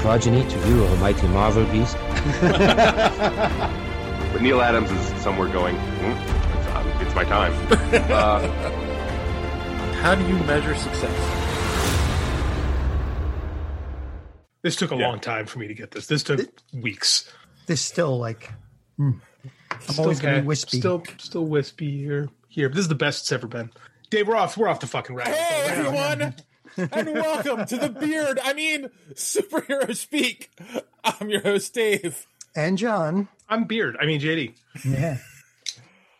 progeny to you, of a mighty Marvel beast. But Neal Adams is somewhere going, "Hmm, it's, uh, it's my time. Uh, How do you measure success? This took a long time for me to get this. This took weeks. This still like. hmm. I'm Still always going to be wispy. Still, still wispy here. Here, but this is the best it's ever been. Dave, we're off. We're off the fucking rack. Hey everyone, and welcome to the Beard. I mean, superhero speak. I'm your host Dave. and John. I'm Beard. I mean JD. Yeah.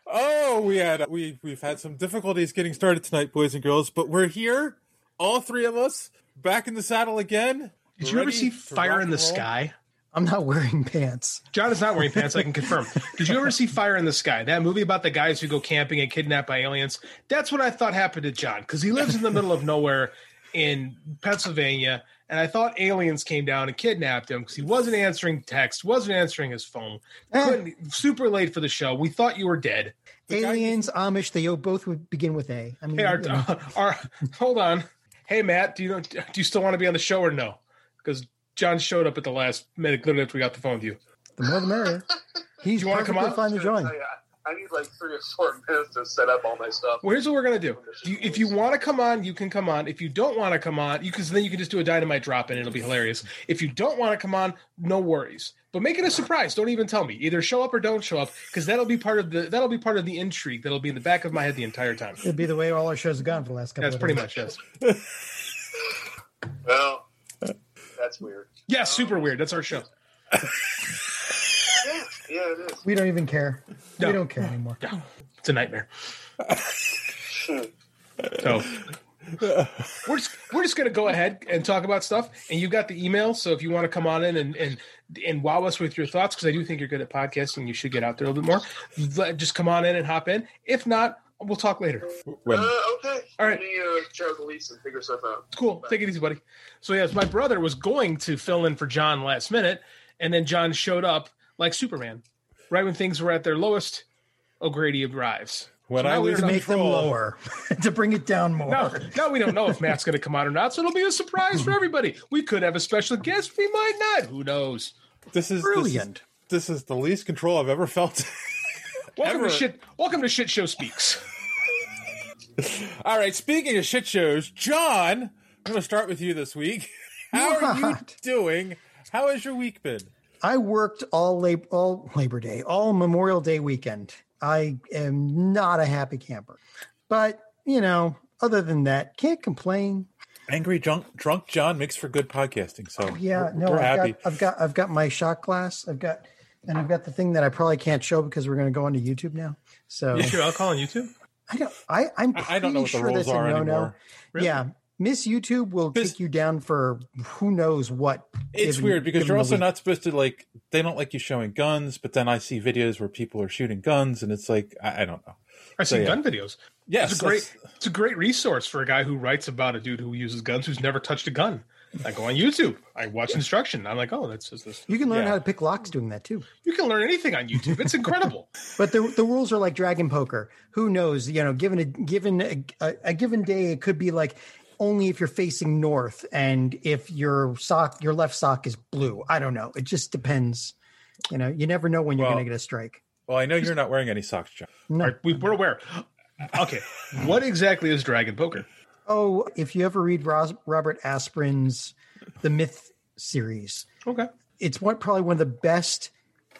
Oh, we had we we've had some difficulties getting started tonight, boys and girls, but we're here, all three of us, back in the saddle again. Did you ever see Fire in the roll. Sky? I'm not wearing pants. John is not wearing pants. I can confirm. Did you ever see Fire in the Sky? That movie about the guys who go camping and kidnapped by aliens. That's what I thought happened to John because he lives in the middle of nowhere in Pennsylvania, and I thought aliens came down and kidnapped him because he wasn't answering text, wasn't answering his phone. Eh. Super late for the show. We thought you were dead. Aliens, Amish, they both would begin with A. I mean, Hey, our, you know, our, hold on. Hey, Matt, do you do you still want to be on the show or no? Because John showed up at the last minute, literally after we got the phone with you. the more the merrier. He's You wanna come perfectly on? fine to join. I need like three or four minutes to set up all my stuff. Well, here's what we're gonna do. do you, if you want to come on, you can come on. If you don't want to come on, you can then you can just do a dynamite drop in. It'll be hilarious. If you don't want to come on, no worries. But make it a surprise. Don't even tell me. Either show up or don't show up, because that'll be part of the that'll be part of the intrigue that'll be in the back of my head the entire time. It'll be the way all our shows have gone for the last couple of years. That's of pretty days. much yes. Well, that's weird. Yeah, super um, weird. That's our show. Yeah, yeah, it is. We don't even care. No. We don't care anymore. Yeah, it's a nightmare. So we're just we're just gonna go ahead and talk about stuff. And you got the email, so if you want to come on in and and and wow us with your thoughts, because I do think you're good at podcasting, you should get out there a little bit more. let- Just come on in and hop in. If not, we'll talk later. Uh, okay. All right. Let me uh, check out the lease and figure stuff out. Cool. Take it easy, buddy. So yes, my brother was going to fill in for John last minute, and then John showed up like Superman, right when things were at their lowest. O'Grady arrives. when So I now we lose To make them lower, to bring it down more. Now, now we don't know if Matt's going to come out or not, so it'll be a surprise for everybody. We could have a special guest, we might not. Who knows? this is Brilliant. This is, this is the least control I've ever felt. Welcome Ever. to shit. Welcome to Shit Show Speaks. All right, speaking of shit shows, John, I'm going to start with you this week. How are you doing? How has your week been? I worked all lab- all Labor Day, all Memorial Day weekend. I am not a happy camper, but you know, other than that, can't complain. Angry drunk, drunk John makes for good podcasting. So Oh, Yeah, we're, no, we're I've happy. got, I've got, I've got my shot glass. I've got, and I've got the thing that I probably can't show because we're going to go onto YouTube now. So You sure alcohol on YouTube? I don't, I, I'm I- I don't know what pretty the sure rules that's a are no-no. anymore. Really? Yeah, Miss YouTube will This- take you down for who knows what. It's given- weird because you're also not supposed to like. They don't like you showing guns, but then I see videos where people are shooting guns, and it's like I, I don't know. I see yeah. gun videos. Yes, It's a great. It's a great resource for a guy who writes about a dude who uses guns who's never touched a gun. I go on YouTube. I watch instruction. I'm like, oh, that's just this. You can learn Yeah. how to pick locks doing that too. You can learn anything on YouTube. It's incredible. But the the rules are like dragon poker. Who knows? You know, given a given a, a, a given day, it could be like only if you're facing north and if your sock your left sock is blue. I don't know. It just depends. You know, you never know when you're Well- going to get a strike. Well, I know you're not wearing any socks, John. No. All right, we, we're aware. Okay, what exactly is Dragon Poker? Oh, if you ever read Ros- Robert Asprin's The Myth series, Okay. it's what probably one of the best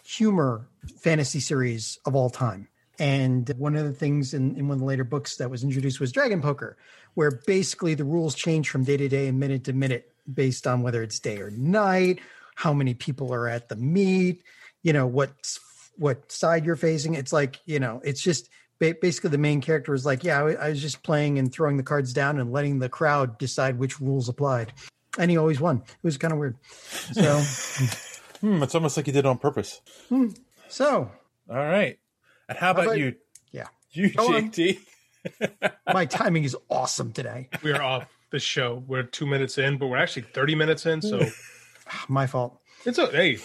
humor fantasy series of all time. And one of the things in, in one of the later books that was introduced was Dragon Poker, where basically the rules change from day to day and minute to minute based on whether it's day or night, how many people are at the meet, you know, what what side you're facing. It's like, you know, it's just basically the main character was like, yeah, I, was just playing and throwing the cards down and letting the crowd decide which rules applied. And he always won. It was kind of weird. So, Hmm, it's almost like you did it on purpose. hmm. so All right. And how about, about- you? yeah, You, JT? my timing is awesome today. We are off the show. We're two minutes in, but we're actually 30 minutes in. So My fault. it's a hey,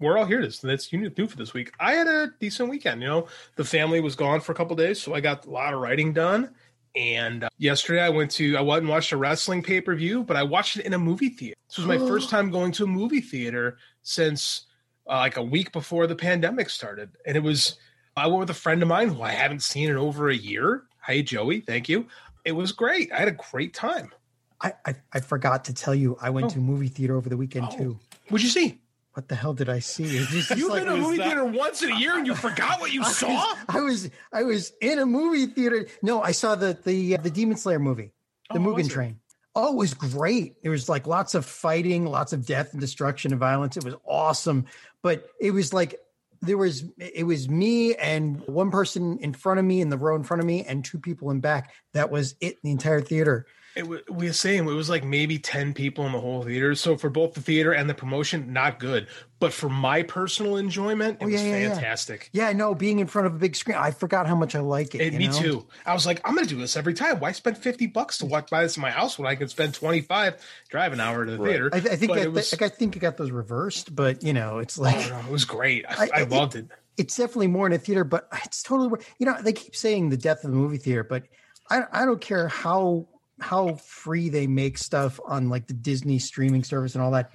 we're all here. This that's new for this week. I had a decent weekend. You know, the family was gone for a couple days, so I got a lot of writing done. And uh, yesterday I went to I went and watched a wrestling pay per view, but I watched it in a movie theater. This was my first time going to a movie theater since uh, like a week before the pandemic started, and it was I went with a friend of mine who I haven't seen in over a year. Hi Joey, thank you. It was great. I had a great time. I, I, I forgot to tell you, I went Oh. to a movie theater over the weekend oh. too. What'd you see? What the hell did I see? It was just You've like- been to a movie theater once in a year and you forgot what you I saw? was, I was I was in a movie theater. No, I saw the the uh, the Demon Slayer movie, the Oh, Mugen? Train. Oh, it was great. There was like lots of fighting, lots of death and destruction and violence. It was awesome, but it was like there was it was me and one person in front of me in the row in front of me and two people in back. That was it. The entire theater. It was, we were saying it was like maybe 10 people in the whole theater. So for both the theater and the promotion, not good. But for my personal enjoyment, it Oh, was yeah, yeah, yeah. fantastic. Yeah, no, being in front of a big screen, I forgot how much I like it. And you me know? too. I was like, I'm going to do this every time. Why spend 50 bucks to watch buy this in my house when I can spend 25, drive an hour to the theater? I, I think But I, it was, like, I think I got those reversed, but you know, it's like no, it was great. I, I- I, I- loved it. it's definitely more in a theater, but it's totally you know they keep saying the death of the movie theater, but I I don't care how how free they make stuff on like the Disney streaming service and all that.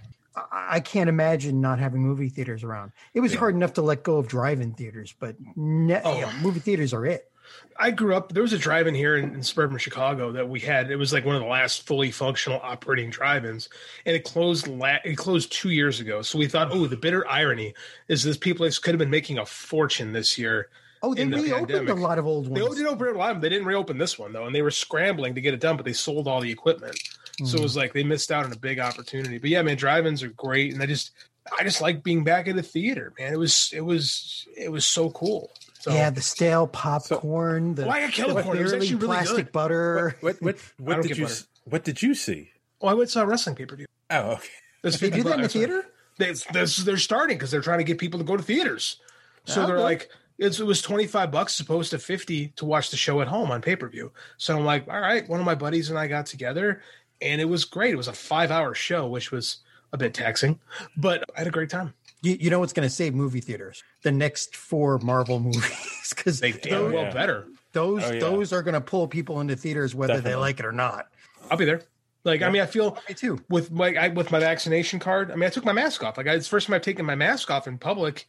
I, can't imagine not having movie theaters around. It was hard enough to let go of drive-in theaters, but ne- Oh. you know, movie theaters are it. I grew up. There was a drive-in here in, in suburban Chicago that we had. It was like one of the last fully functional operating drive-ins, and it closed. La- it closed two years ago. So we thought, oh, the bitter irony is this people could have been making a fortune this year. Oh, they the reopened pandemic. a lot of old ones. They ones. did open a lot. of them. They didn't reopen this one though, and they were scrambling to get it done, but they sold all the equipment. So it hmm. was like they missed out on a big opportunity. But yeah, man, drive-ins are great, and I just, I just like being back in the theater, man. It was, it was, it was so cool. So yeah, the stale popcorn, the, Well, I got the corn. It was actually really plastic good. butter. What what I what did you butter. what did you see? Oh, I went to a wrestling pay per view. Oh, okay. They do that in the theater? They, this, they're starting because they're trying to get people to go to theaters. So oh, they're Okay. like, it's, it was twenty five bucks as opposed to fifty to watch the show at home on pay per view. So I'm like, all right. One of my buddies and I got together, and it was great. It was a five hour show, which was a bit taxing, but I had a great time. You, you know what's going to save movie theaters? The next four Marvel movies, because They damn oh, well yeah. better. those Oh, yeah. those are going to pull people into theaters whether they like it or not. I'll be there. Like, I mean, I feel Me too. with my I, with my vaccination card. I mean, I took my mask off. Like, I, it's the first time I've taken my mask off in public.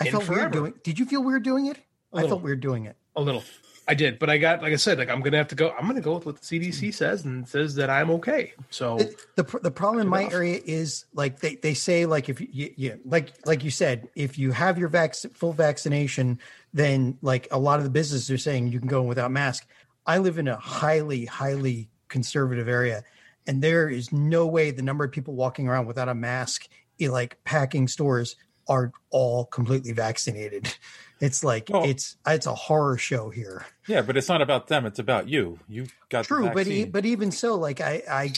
I felt forever. weird doing. Did you feel weird doing it? I little. felt weird doing it. A little. I did, but I got like I said, like I'm gonna have to go. I'm gonna go with what the CDC mm-hmm. says and says that I'm okay. So The, the pr- the problem in my off. area is like they, they say like if you, you, you like like you said if you have your vac- full vaccination then like a lot of the businesses are saying you can go without mask. I live in a highly highly conservative area and there is no way the number of people walking around without a mask eh, like packing stores are all completely vaccinated. It's like Well- it's it's a horror show here. Yeah, but it's not about them. It's about you. You got True, the but e- but even so, like I, I,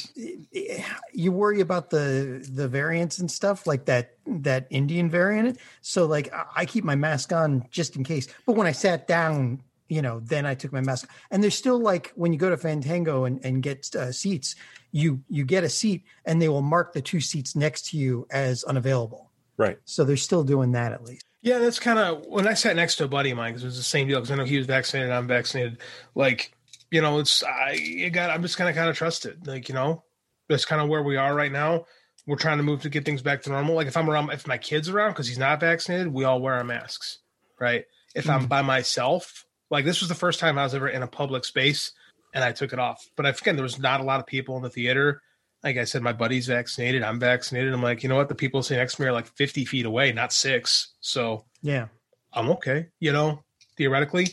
you worry about the the variants and stuff like that that Indian variant. So like I- keep my mask on just in case. But when I sat down, you know, then I took my mask. And there's still like when you go to Fandango and and get uh, seats, you you get a seat and they will mark the two seats next to you as unavailable. Right. So they're still doing that at least. yeah, that's kind of when I sat next to a buddy of mine because it was the same deal because I know he was vaccinated, I'm vaccinated. Like you know, it's I you got I'm just kind of kind of trust it. Like you know, that's kind of where we are right now. We're trying to move to get things back to normal. Like if I'm around, if my kid's around because he's not vaccinated, we all wear our masks, right? If I'm mm-hmm. by myself, like this was the first time I was ever in a public space and I took it off. But I again, there was not a lot of people in the theater. Like I said, my buddy's vaccinated. I'm vaccinated. I'm like, you know what? The people sitting next to me are like 50 feet away, not six. So Yeah. I'm okay. You know, theoretically,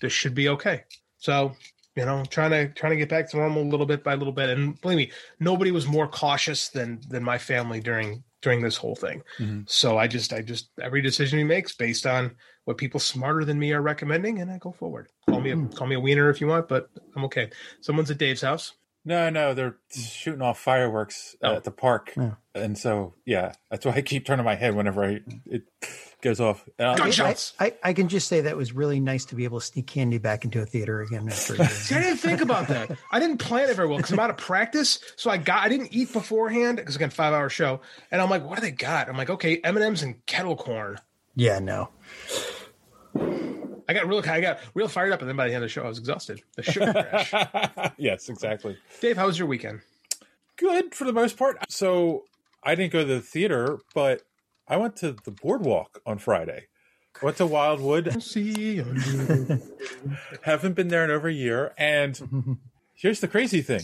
this should be okay. So, you know, trying to trying to get back to normal a little bit by little bit. And believe me, nobody was more cautious than than my family during during this whole thing. Mhm. So I just I just every decision he makes based on what people smarter than me are recommending, and I go forward. Call me a call me a wiener if you want, but I'm okay. Someone's at Dave's house. No, no, they're shooting off fireworks Oh. at the park, Yeah. and so yeah, that's why I keep turning my head whenever I it goes off. Uh, I, Gunshots. I, I can just say that it was really nice to be able to sneak candy back into a theater again after. See, I didn't think about that. I didn't plan it very well because I'm out of practice. So I got I didn't eat beforehand because again five hour show, and I'm like, what do they got? I'm like, okay, M and M's and kettle corn. yeah, no. I got real I got real fired up, and then by the end of the show, I was exhausted. The sugar crash. yes, exactly. Dave, how was your weekend? Good for the most part. So I didn't go to the theater, but I went to the boardwalk on Friday. Went to Wildwood. See, Haven't been there in over a year. And here's the crazy thing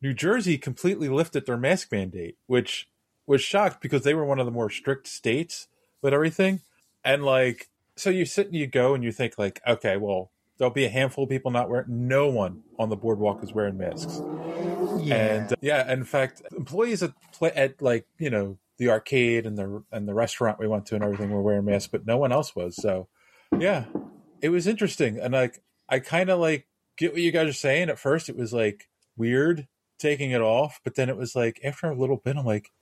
New Jersey completely lifted their mask mandate, which was shocked because they were one of the more strict states with everything. And like, so you sit and you go and you think, like, okay, well, there'll be a handful of people not wearing, no one on the boardwalk is wearing masks. Yeah. And uh, yeah, in fact, employees at, play, at like, you know, the arcade and the and the restaurant we went to and everything were wearing masks, but no one else was. So, yeah, it was interesting, and like I kind of like get what you guys are saying. At first, it was like weird taking it off, but then it was like after a little bit, I'm like,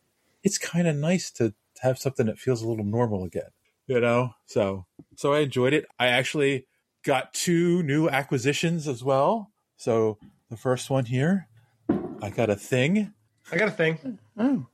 it's kind of nice to have something that feels a little normal again, you know. So, so I enjoyed it. I actually got two new acquisitions as well. So the first one here, I got a thing. I got a thing.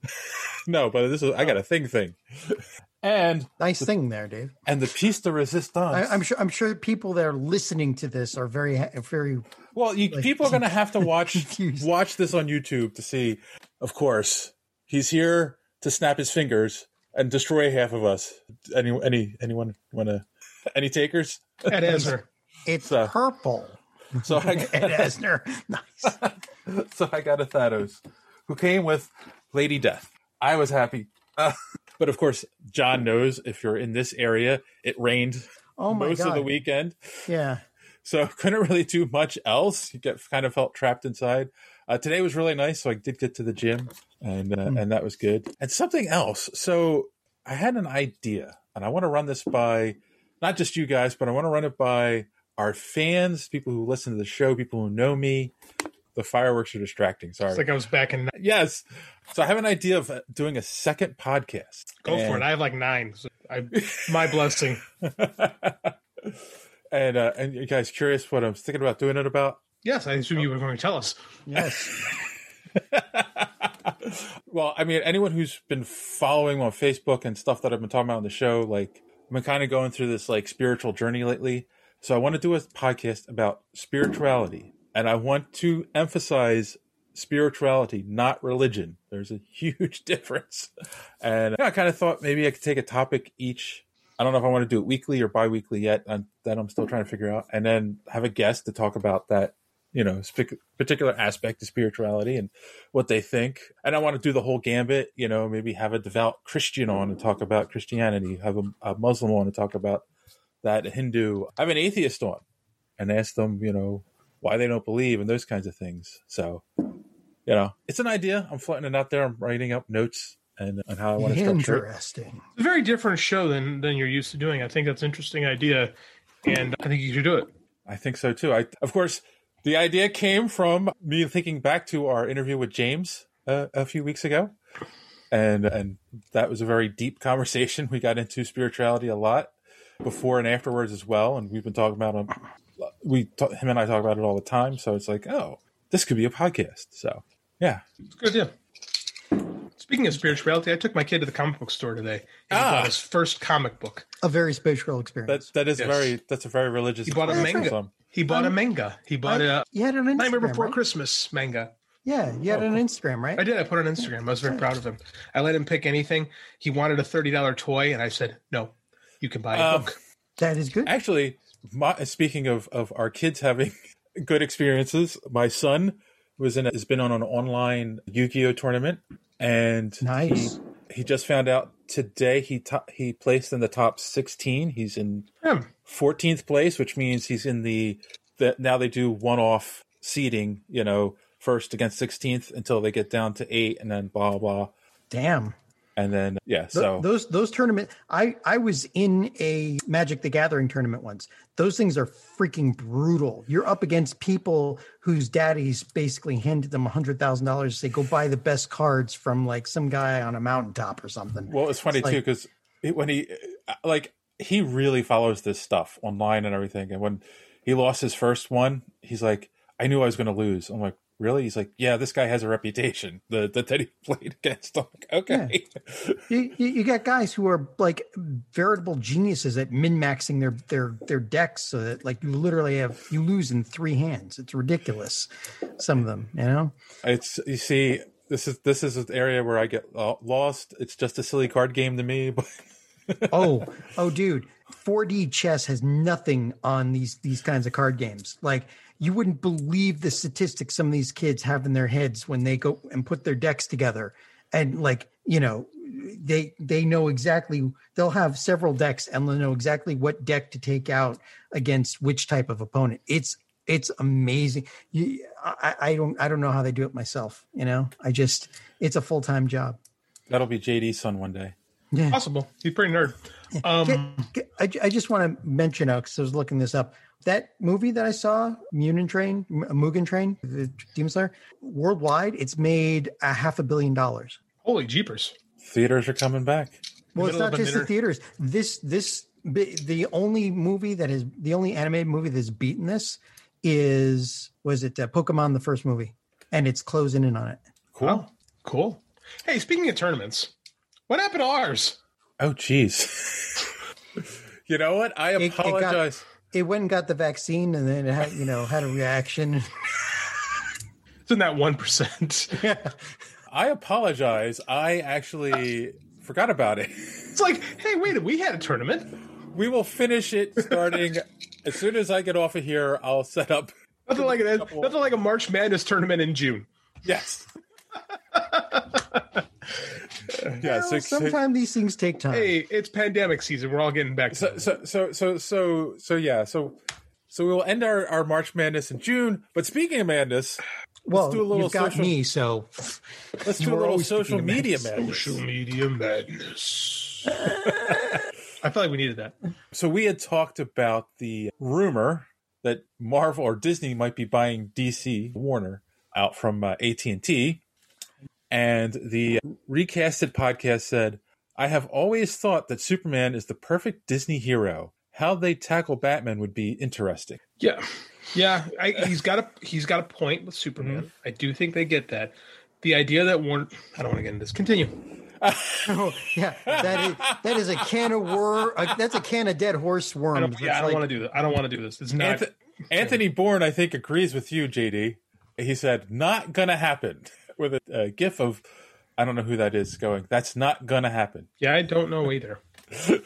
No, but this is I got a thing thing. And Nice thing there, Dave. and the piece de resistance. I, I'm sure. I'm sure people that are listening to this are very, very. well, you, like- people are going to have to watch watch this on YouTube to see. Of course, he's here to snap his fingers and destroy half of us. Any any anyone want to? Any takers? Ed Asner. It's So- purple. So I Ed got, Asner. Nice. so I got a Thanos who came with Lady Death. I was happy. Uh, but of course, John knows if you're in this area, it rained Oh my most god. of the weekend. Yeah. so couldn't really do much else. You get kind of felt trapped inside. Uh, today was really nice, so I did get to the gym, and uh, and that was good. And something else. So I had an idea, and I want to run this by not just you guys, but I want to run it by our fans, people who listen to the show, people who know me. The fireworks are distracting. Sorry. It's like I was back in. yes. So I have an idea of uh, doing a second podcast. Go for it. I have like nine. So I, my blessing. and uh, and you guys curious what I'm thinking about doing it about? Yes, I assume you were going to tell us. Yes. Well, I mean, anyone who's been following on Facebook and stuff that I've been talking about on the show, like I've been kind of going through this like spiritual journey lately. So I want to do a podcast about spirituality, and I want to emphasize spirituality, not religion. There's a huge difference, and I kind of thought maybe I could take a topic each. I don't know if I want to do it weekly or bi-weekly yet. And that I'm still trying to figure out, and then have a guest to talk about that you know sp- particular aspect of spirituality and what they think and i want to do the whole gambit you know maybe have a devout christian on and talk about christianity have a, a muslim on and talk about that a hindu have an atheist on and ask them you know why they don't believe and those kinds of things so you know it's an idea i'm floating it out there i'm writing up notes and, and how i want to structure it Interesting. It's a very different show than than you're used to doing. I think that's an interesting idea, and I think you should do it. I think so too. I, of course, the idea came from me thinking back to our interview with James uh, a few weeks ago, and and that was a very deep conversation. We got into spirituality a lot before and afterwards as well, and we've been talking about it. We ta- him and I talk about it all the time. So it's like, oh, this could be a podcast. So yeah, It's a good idea. Speaking of spirituality, I took my kid to the comic book store today. And he Ah. bought his first comic book. A very spiritual experience. that that is Yes. very that's a very religious. He bought a experience manga. for some. He bought a Um, manga. He bought I- a you had an Instagram, Nightmare Before right? Christmas manga. Yeah, you had an Instagram, right? I did. I put it on Instagram. I was very proud of him. I let him pick anything. He wanted a thirty dollar toy, and I said, "No, you can buy a Um, book." That is good. Actually, my, speaking of, of our kids having good experiences, my son was in a, has been on an online Yu-Gi-Oh tournament, and Nice. he, he just found out today he to, he placed in the top 16. He's in Hmm. 14th place, which means he's in the that now they do one-off seeding. You know, first against 16th until they get down to eight, and then blah blah, Damn. And then yeah. So those those tournament I I was in a Magic the Gathering tournament once. Those things are freaking brutal. You're up against people whose daddies basically handed them a hundred thousand dollars to say go buy the best cards from like some guy on a mountaintop or something. Well, it's funny It's too like- because when he uh, like he really follows this stuff online and everything. And when he lost his first one, he's like, "I knew I was going to lose." I'm like, "Really?" He's like, "Yeah, this guy has a reputation. The the that he played against." I'm like, "Okay." you, you you got guys who are like veritable geniuses at min maxing their their their decks so that like you literally have you lose in three hands. It's ridiculous. Some of them, you know. It's you see, this is this is an area where I get uh, lost. It's just a silly card game to me, but oh, oh, dude, 4D chess has nothing on these these kinds of card games. Like you wouldn't believe the statistics some of these kids have in their heads when they go and put their decks together, and like you know, they they know exactly. They'll have several decks and they'll know exactly what deck to take out against which type of opponent. It's it's amazing. You, I, I don't I don't know how they do it myself. You know, I just it's a full time job. that'll be JD's son one day. Yeah. Possible. He's pretty nerd. Um, Get- I, I just want to mention out because I was looking this up. That movie that I saw, Mugen Train, Mugen Train, the Demon Slayer, worldwide, it's made a half a billion dollars. holy jeepers. Theaters are coming back. Well, it's not of a just the theaters. This this the only movie that has the only animated movie that's beaten this is was it uh, Pokemon the first movie, and it's closing in on it. Cool. Wow. Cool. Hey, speaking of tournaments, what happened to ours? Oh, jeez. you know what? I It- it got- apologize. It went and got the vaccine, and then it had you know had a reaction. It's in that 1%. I apologize. I actually forgot about it. It's like, hey, wait, we had a tournament. We will finish it starting as soon as I get off of here. I'll set up. Nothing like a, nothing like a March Madness tournament in June. Yes. yeah. So, so, Sometimes these things take time. Hey, it's pandemic season. We're all getting back to so, so, so, so, so, so, yeah. So, so we will end our, our March Madness in June. But speaking of madness, well, do a little you've got social- me, so let's do a little social media madness. madness. social media madness. I felt like we needed that. So we had talked about the rumor that Marvel or Disney might be buying DC Warner out from uh, AT&T and the recasted podcast said, "I have always thought that Superman is the perfect Disney hero. How they tackle Batman would be interesting." Yeah, yeah. I, he's got a he's got a point with Superman. I do think they get that. The idea that Warner. I don't want to get into this. Continue. oh, yeah, that is that is a can of wor. Uh, that's a can of dead horse I worms. don't, yeah, I don't want to do that. I don't want to do this. It's not. Anth- Anthony Bourne, I think, agrees with you, JD. He said, "Not gonna happen." With a, a gif of, I don't know who that is going. That's not gonna happen. Yeah, I don't know either.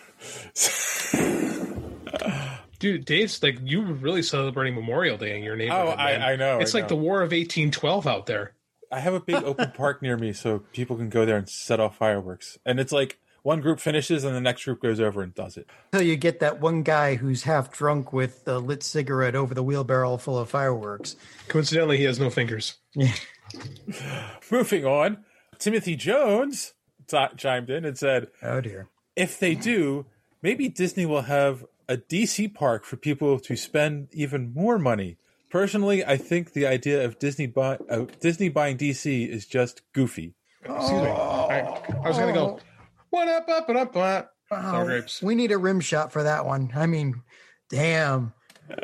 Dude, Dave's like you were really celebrating Memorial Day in your oh, neighborhood. Oh, I- I know, It's I like know. the War of eighteen twelve out there. I have a big open park near me, so people can go there and set off fireworks. And it's like one group finishes, and the next group goes over and does it. Until you get that one guy who's half drunk with a lit cigarette over the wheelbarrow full of fireworks. Coincidentally, he has no fingers. Moving on, Timothy Jones t- chimed in and said, Oh dear. "If they do, maybe Disney will have a DC park for people to spend even more money." Personally, I think the idea of Disney buy, uh, Disney buying DC is just goofy. Excuse me. I, I was gonna go. What up? Up and up. What? Sour grapes. We need a rim shot for that one. I mean, damn.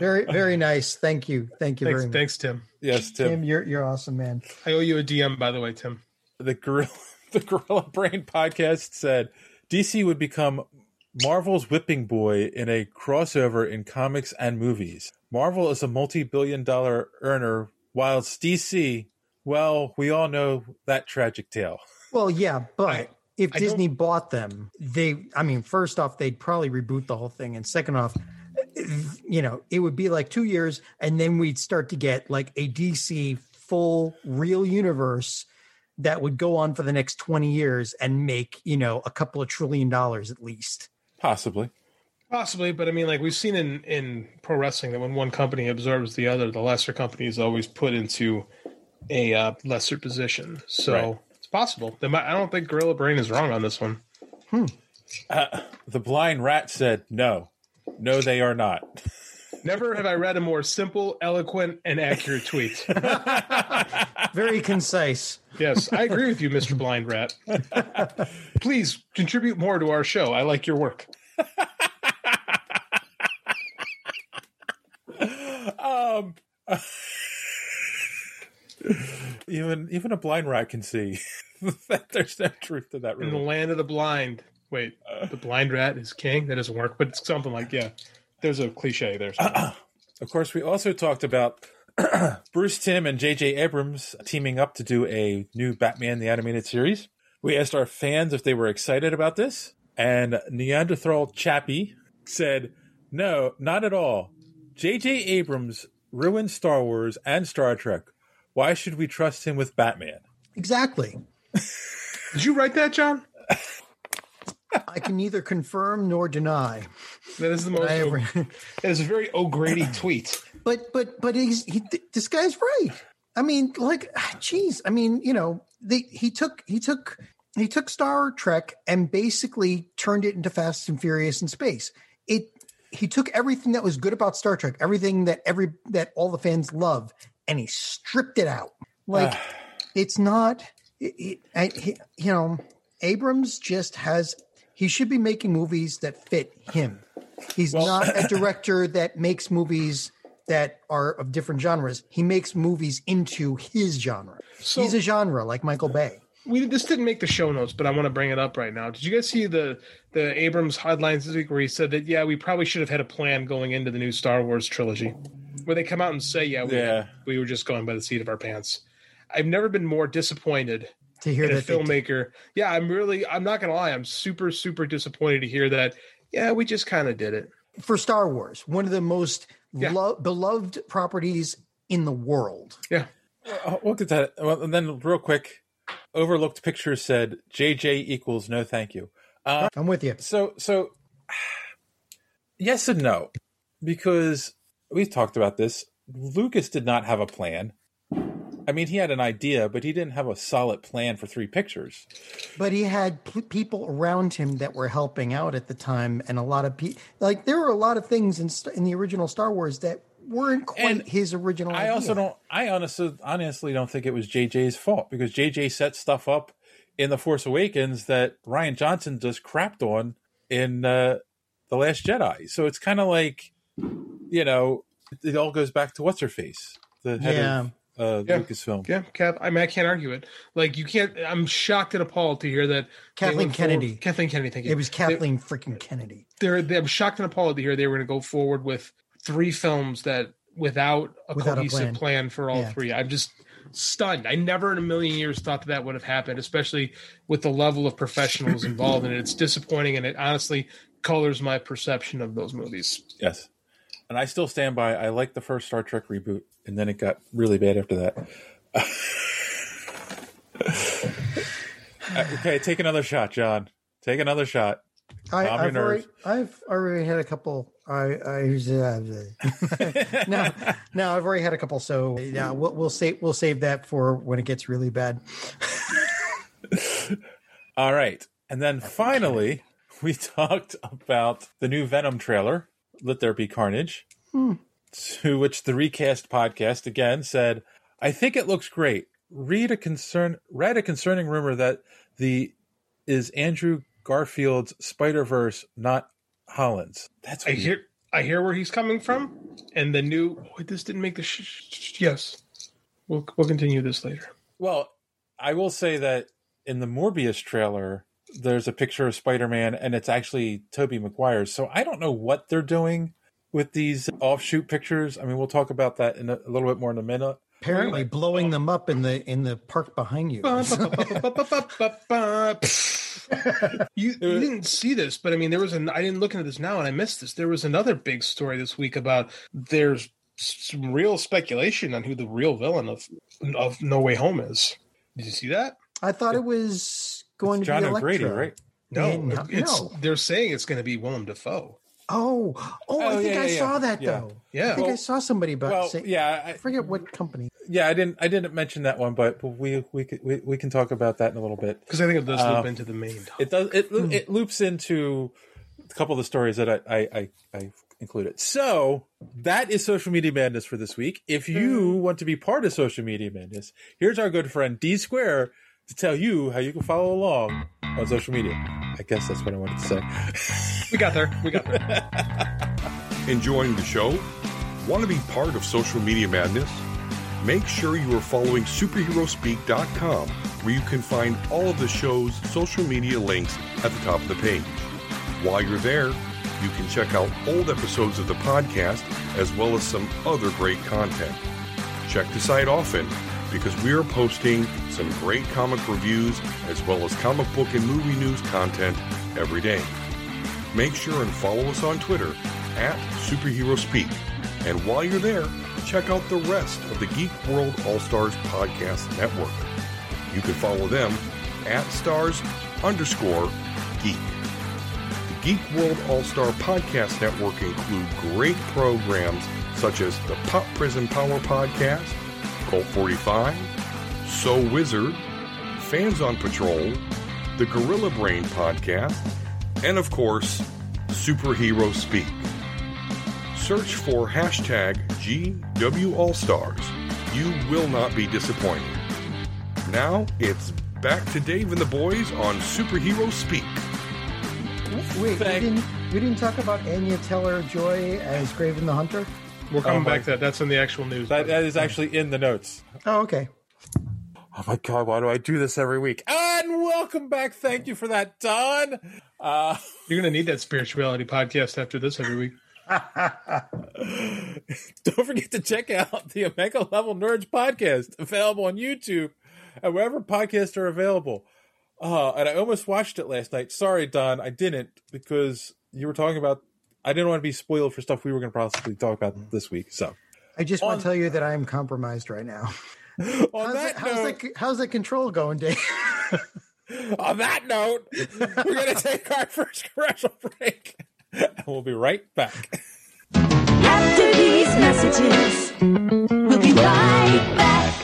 Very, very nice. Thank you. Thank you Thanks, very much. thanks, Tim. Yes, Tim. Tim, you're you're awesome, man. I owe you a DM, by the way, Tim. the gorilla the gorilla brain podcast said dc would become marvel's whipping boy in a crossover in comics and movies marvel is a multi-billion dollar earner whilst dc well we all know that tragic tale Well, yeah, but if I Disney bought them, they I mean, first off, they'd probably reboot the whole thing. And second off, you know, it would be like two years, and then we'd start to get like a DC full real universe that would go on for the next 20 years and make, you know, a couple of trillion dollars at least. Possibly. Possibly, but I mean, like we've seen in in pro wrestling that when one company absorbs the other, the lesser company is always put into a uh, lesser position. So Right. it's possible. They I don't think Gorilla Brain is wrong on this one. Uh, the blind rat said, no. No, they are not. Never have I read a more simple, eloquent, and accurate tweet. Very concise. yes, I agree with you, Mr. Blind Rat. Please contribute more to our show. I like your work. um, even even a blind rat can see that there's no truth to that In the land of the blind. Wait, uh. the blind rat is king? That doesn't work, but it's something like, yeah, there's a cliche there. somewhere. Of course, we also talked about Bruce Timm and J.J. Abrams teaming up to do a new Batman the Animated Series. We asked our fans if they were excited about this, and Neanderthal Chappie said, No, not at all. J.J. Abrams ruined Star Wars and Star Trek. Why should we trust him with Batman? Exactly. Did you write that, John? I can neither confirm nor deny. That is the most. Ever- that is a very O'Grady tweet. But but but he's he, this guy's right. I mean, like, geez, I mean, you know, they, he took he took he took Star Trek and basically turned it into Fast and Furious in space. It he took everything that was good about Star Trek, everything that every that all the fans love, and he stripped it out. Like, ah. it's not. It, it, I, he, you know, Abrams just has. He should be making movies that fit him. He's Well- not a director that makes movies that are of different genres. He makes movies into his genre. So- He's a genre like Michael Bay. We this didn't make the show notes, but I want to bring it up right now. Did you guys see the the Abrams headlines this week where he said that yeah, we probably should have had a plan going into the new Star Wars trilogy, where they come out and say yeah, we, Yeah. we were just going by the seat of our pants. I've never been more disappointed To hear in a that they- filmmaker. Yeah, I'm really. I'm not gonna lie. I'm super super disappointed to hear that. Yeah, we just kind of did it. for Star Wars, one of the most Yeah. lo- beloved properties in the world. Yeah. Uh, Look at that. Well, and then, real quick, Overlooked Pictures said JJ equals no thank you. Uh, I'm with you. So, so yes and no, because we've talked about this. Lucas did not have a plan. I mean, he had an idea, but he didn't have a solid plan for three pictures. But he had p- people around him that were helping out at the time, and a lot of people like there were a lot of things in st- in the original Star Wars that weren't quite And his original. I idea. also don't. I honestly, honestly don't think it was JJ's fault because JJ set stuff up in the Force Awakens that Rian Johnson just crapped on in uh, the Last Jedi. So it's kind of like, you know, it all goes back to what's her face, the head Yeah. of uh, Yeah. Lucasfilm. Yeah, Cap. I mean, I can't argue it. Like you can't. I'm shocked and appalled to hear that Kathleen went forward- Kennedy. Kathleen Kennedy. Thank you. It was Kathleen freaking Kennedy. they're, they're I'm shocked and appalled to hear they were going to go forward with three films that without a Without a cohesive plan. plan. for all Yeah. three. I'm just stunned. I never in a million years thought that that would have happened, especially with the level of professionals involved in it. It's disappointing, and it honestly colors my perception of those movies. Yes. And I still stand by. I like the first Star Trek reboot, and then it got really bad after that. Okay, take another shot, John. Take another shot. I, I've, already. I've already had a couple. I, I now, now I've already had a couple. So yeah, we'll, we'll save we'll save that for when it gets really bad. All right. And then finally, we talked about the new Venom trailer, Let There Be Carnage, Hmm. to which the Recast podcast again said, I think it looks great. Read a concern read a concerning rumor that the is Andrew Garfield's Spider Verse, not Holland's. That's I weird. hear I hear where he's coming from, and the new. Wait, this didn't make the. Sh- sh- yes, we'll we'll continue this later. Well, I will say that in the Morbius trailer, there's a picture of Spider Man, and it's actually Tobey Maguire. So I don't know what they're doing with these offshoot pictures. I mean, we'll talk about that in a, a little bit more in a minute. Apparently, blowing them up in the in the park behind you. you, you didn't see this, but I mean, there was an. I didn't look into this now, and I missed this. There was another big story this week about there's some real speculation on who the real villain of of No Way Home is. Did you see that? I thought it was going to John be O'Grady, right? No, Yeah, no, it's no. they're saying it's going to be Willem Dafoe. Oh, oh, I Oh, think yeah, I yeah, saw yeah. that though. Yeah. I Yeah, think I saw somebody about. Well, say, yeah, I, I forget what company. yeah. I didn't. I didn't mention that one, but we we could- we, we can talk about that in a little bit. because I think it does Uh, loop into the main. It does. It Hmm. it loops into a couple of the stories that I I, I, I included. So that is social media madness for this week. If you want to be part of social media madness, here's our good friend D Square to tell you how you can follow along on social media. I guess that's what I wanted to say. We got there. We got there. Enjoying the show? Want to be part of social media madness? Make sure you are following superheroespeak.com, where you can find all of the show's social media links at the top of the page. While you're there, you can check out old episodes of the podcast as well as some other great content. Check the site often because we are posting some great comic reviews as well as comic book and movie news content every day. Make sure and follow us on Twitter at Superhero Speak. And while you're there, check out the rest of the Geek World All Stars Podcast Network. You can follow them at stars underscore geek. The Geek World All Star Podcast Network include great programs such as the Pop Prison Power Podcast, Colt 45, So Wizard, Fans on Patrol, the Gorilla Brain Podcast, and of course, Superhero Speak. Search for hashtag GW All Stars. You will not be disappointed. Now it's back to Dave and the boys on Superhero Speak. Wait, we didn't we didn't talk about Anya Taylor-Joy as Kraven the Hunter? We're coming Oh, back to that. That's in the actual news. That that is actually in the notes. Oh, okay. Oh my god, why do I do this every week? And welcome back. Thank you for that, Don. Uh, You're going to need that spirituality podcast after this every week. don't forget to check out the Omega Level Nerds podcast, available on YouTube and wherever podcasts are available. Uh, and I almost watched it last night. Sorry, Don, I didn't because you were talking about. I didn't want to be spoiled for stuff we were going to possibly talk about this week. So, I just On- want to tell you that I am compromised right now. on How's that that, how's, note, that, how's that control going, Dave? on that note, we're going to take our first commercial break, and we'll be right back. After these messages, we'll be right back.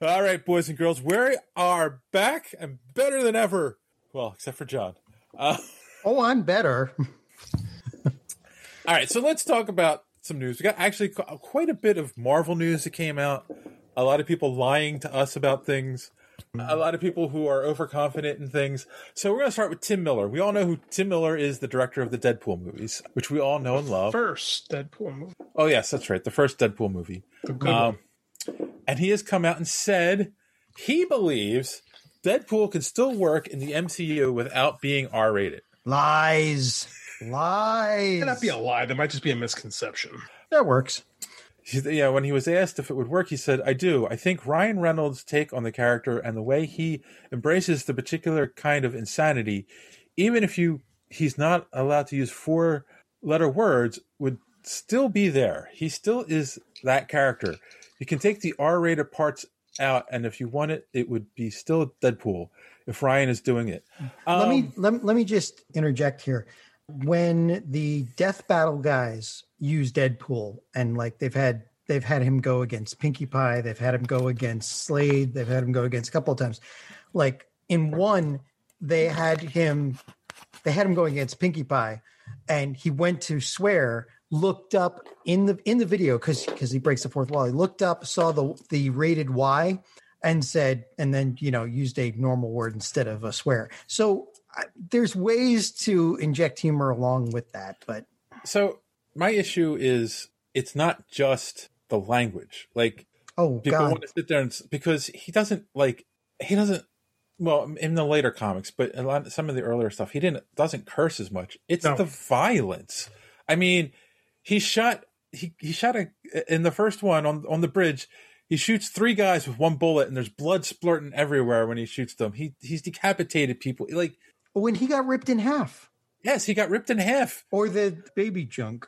All right, boys and girls, we are back and better than ever. Well, except for John. Uh, oh, I'm better. all right, so let's talk about some news. We got actually quite a bit of Marvel news that came out. A lot of people lying to us about things. A lot of people who are overconfident in things. So we're going to start with Tim Miller. We all know who Tim Miller is, the director of the Deadpool movies, which we all know and love. First Deadpool movie. Oh yes, that's right, the first Deadpool movie. The good Um, and he has come out and said he believes Deadpool can still work in the MCU without being R rated. Lies. Lies. Might not be a lie. That might just be a misconception. That works. Yeah, when he was asked if it would work, he said, I do. I think Ryan Reynolds' take on the character and the way he embraces the particular kind of insanity, even if you he's not allowed to use four letter words, would still be there. He still is that character. You can take the R rated parts out, and if you want it, it would be still Deadpool if Ryan is doing it. let me Um, let, let me just interject here. When the Death Battle guys use Deadpool and like they've had they've had him go against Pinkie Pie, they've had him go against Slade, they've had him go against a couple of times. Like in one, they had him they had him going against Pinkie Pie, and he went to swear, looked up in the in the video because because he breaks the fourth wall. He looked up, saw the the rated Y, and said, and then you know used a normal word instead of a swear. So I, there's ways to inject humor along with that, but so my issue is it's not just the language. Like oh people god, want to sit there and because he doesn't like he doesn't well in the later comics but a lot some of the earlier stuff he didn't doesn't curse as much it's No. the violence i mean he shot he, he shot a in the first one on on the bridge he shoots three guys with one bullet and there's blood splurting everywhere when he shoots them he he's decapitated people like when he got ripped in half. Yes, he got ripped in half. Or the baby junk.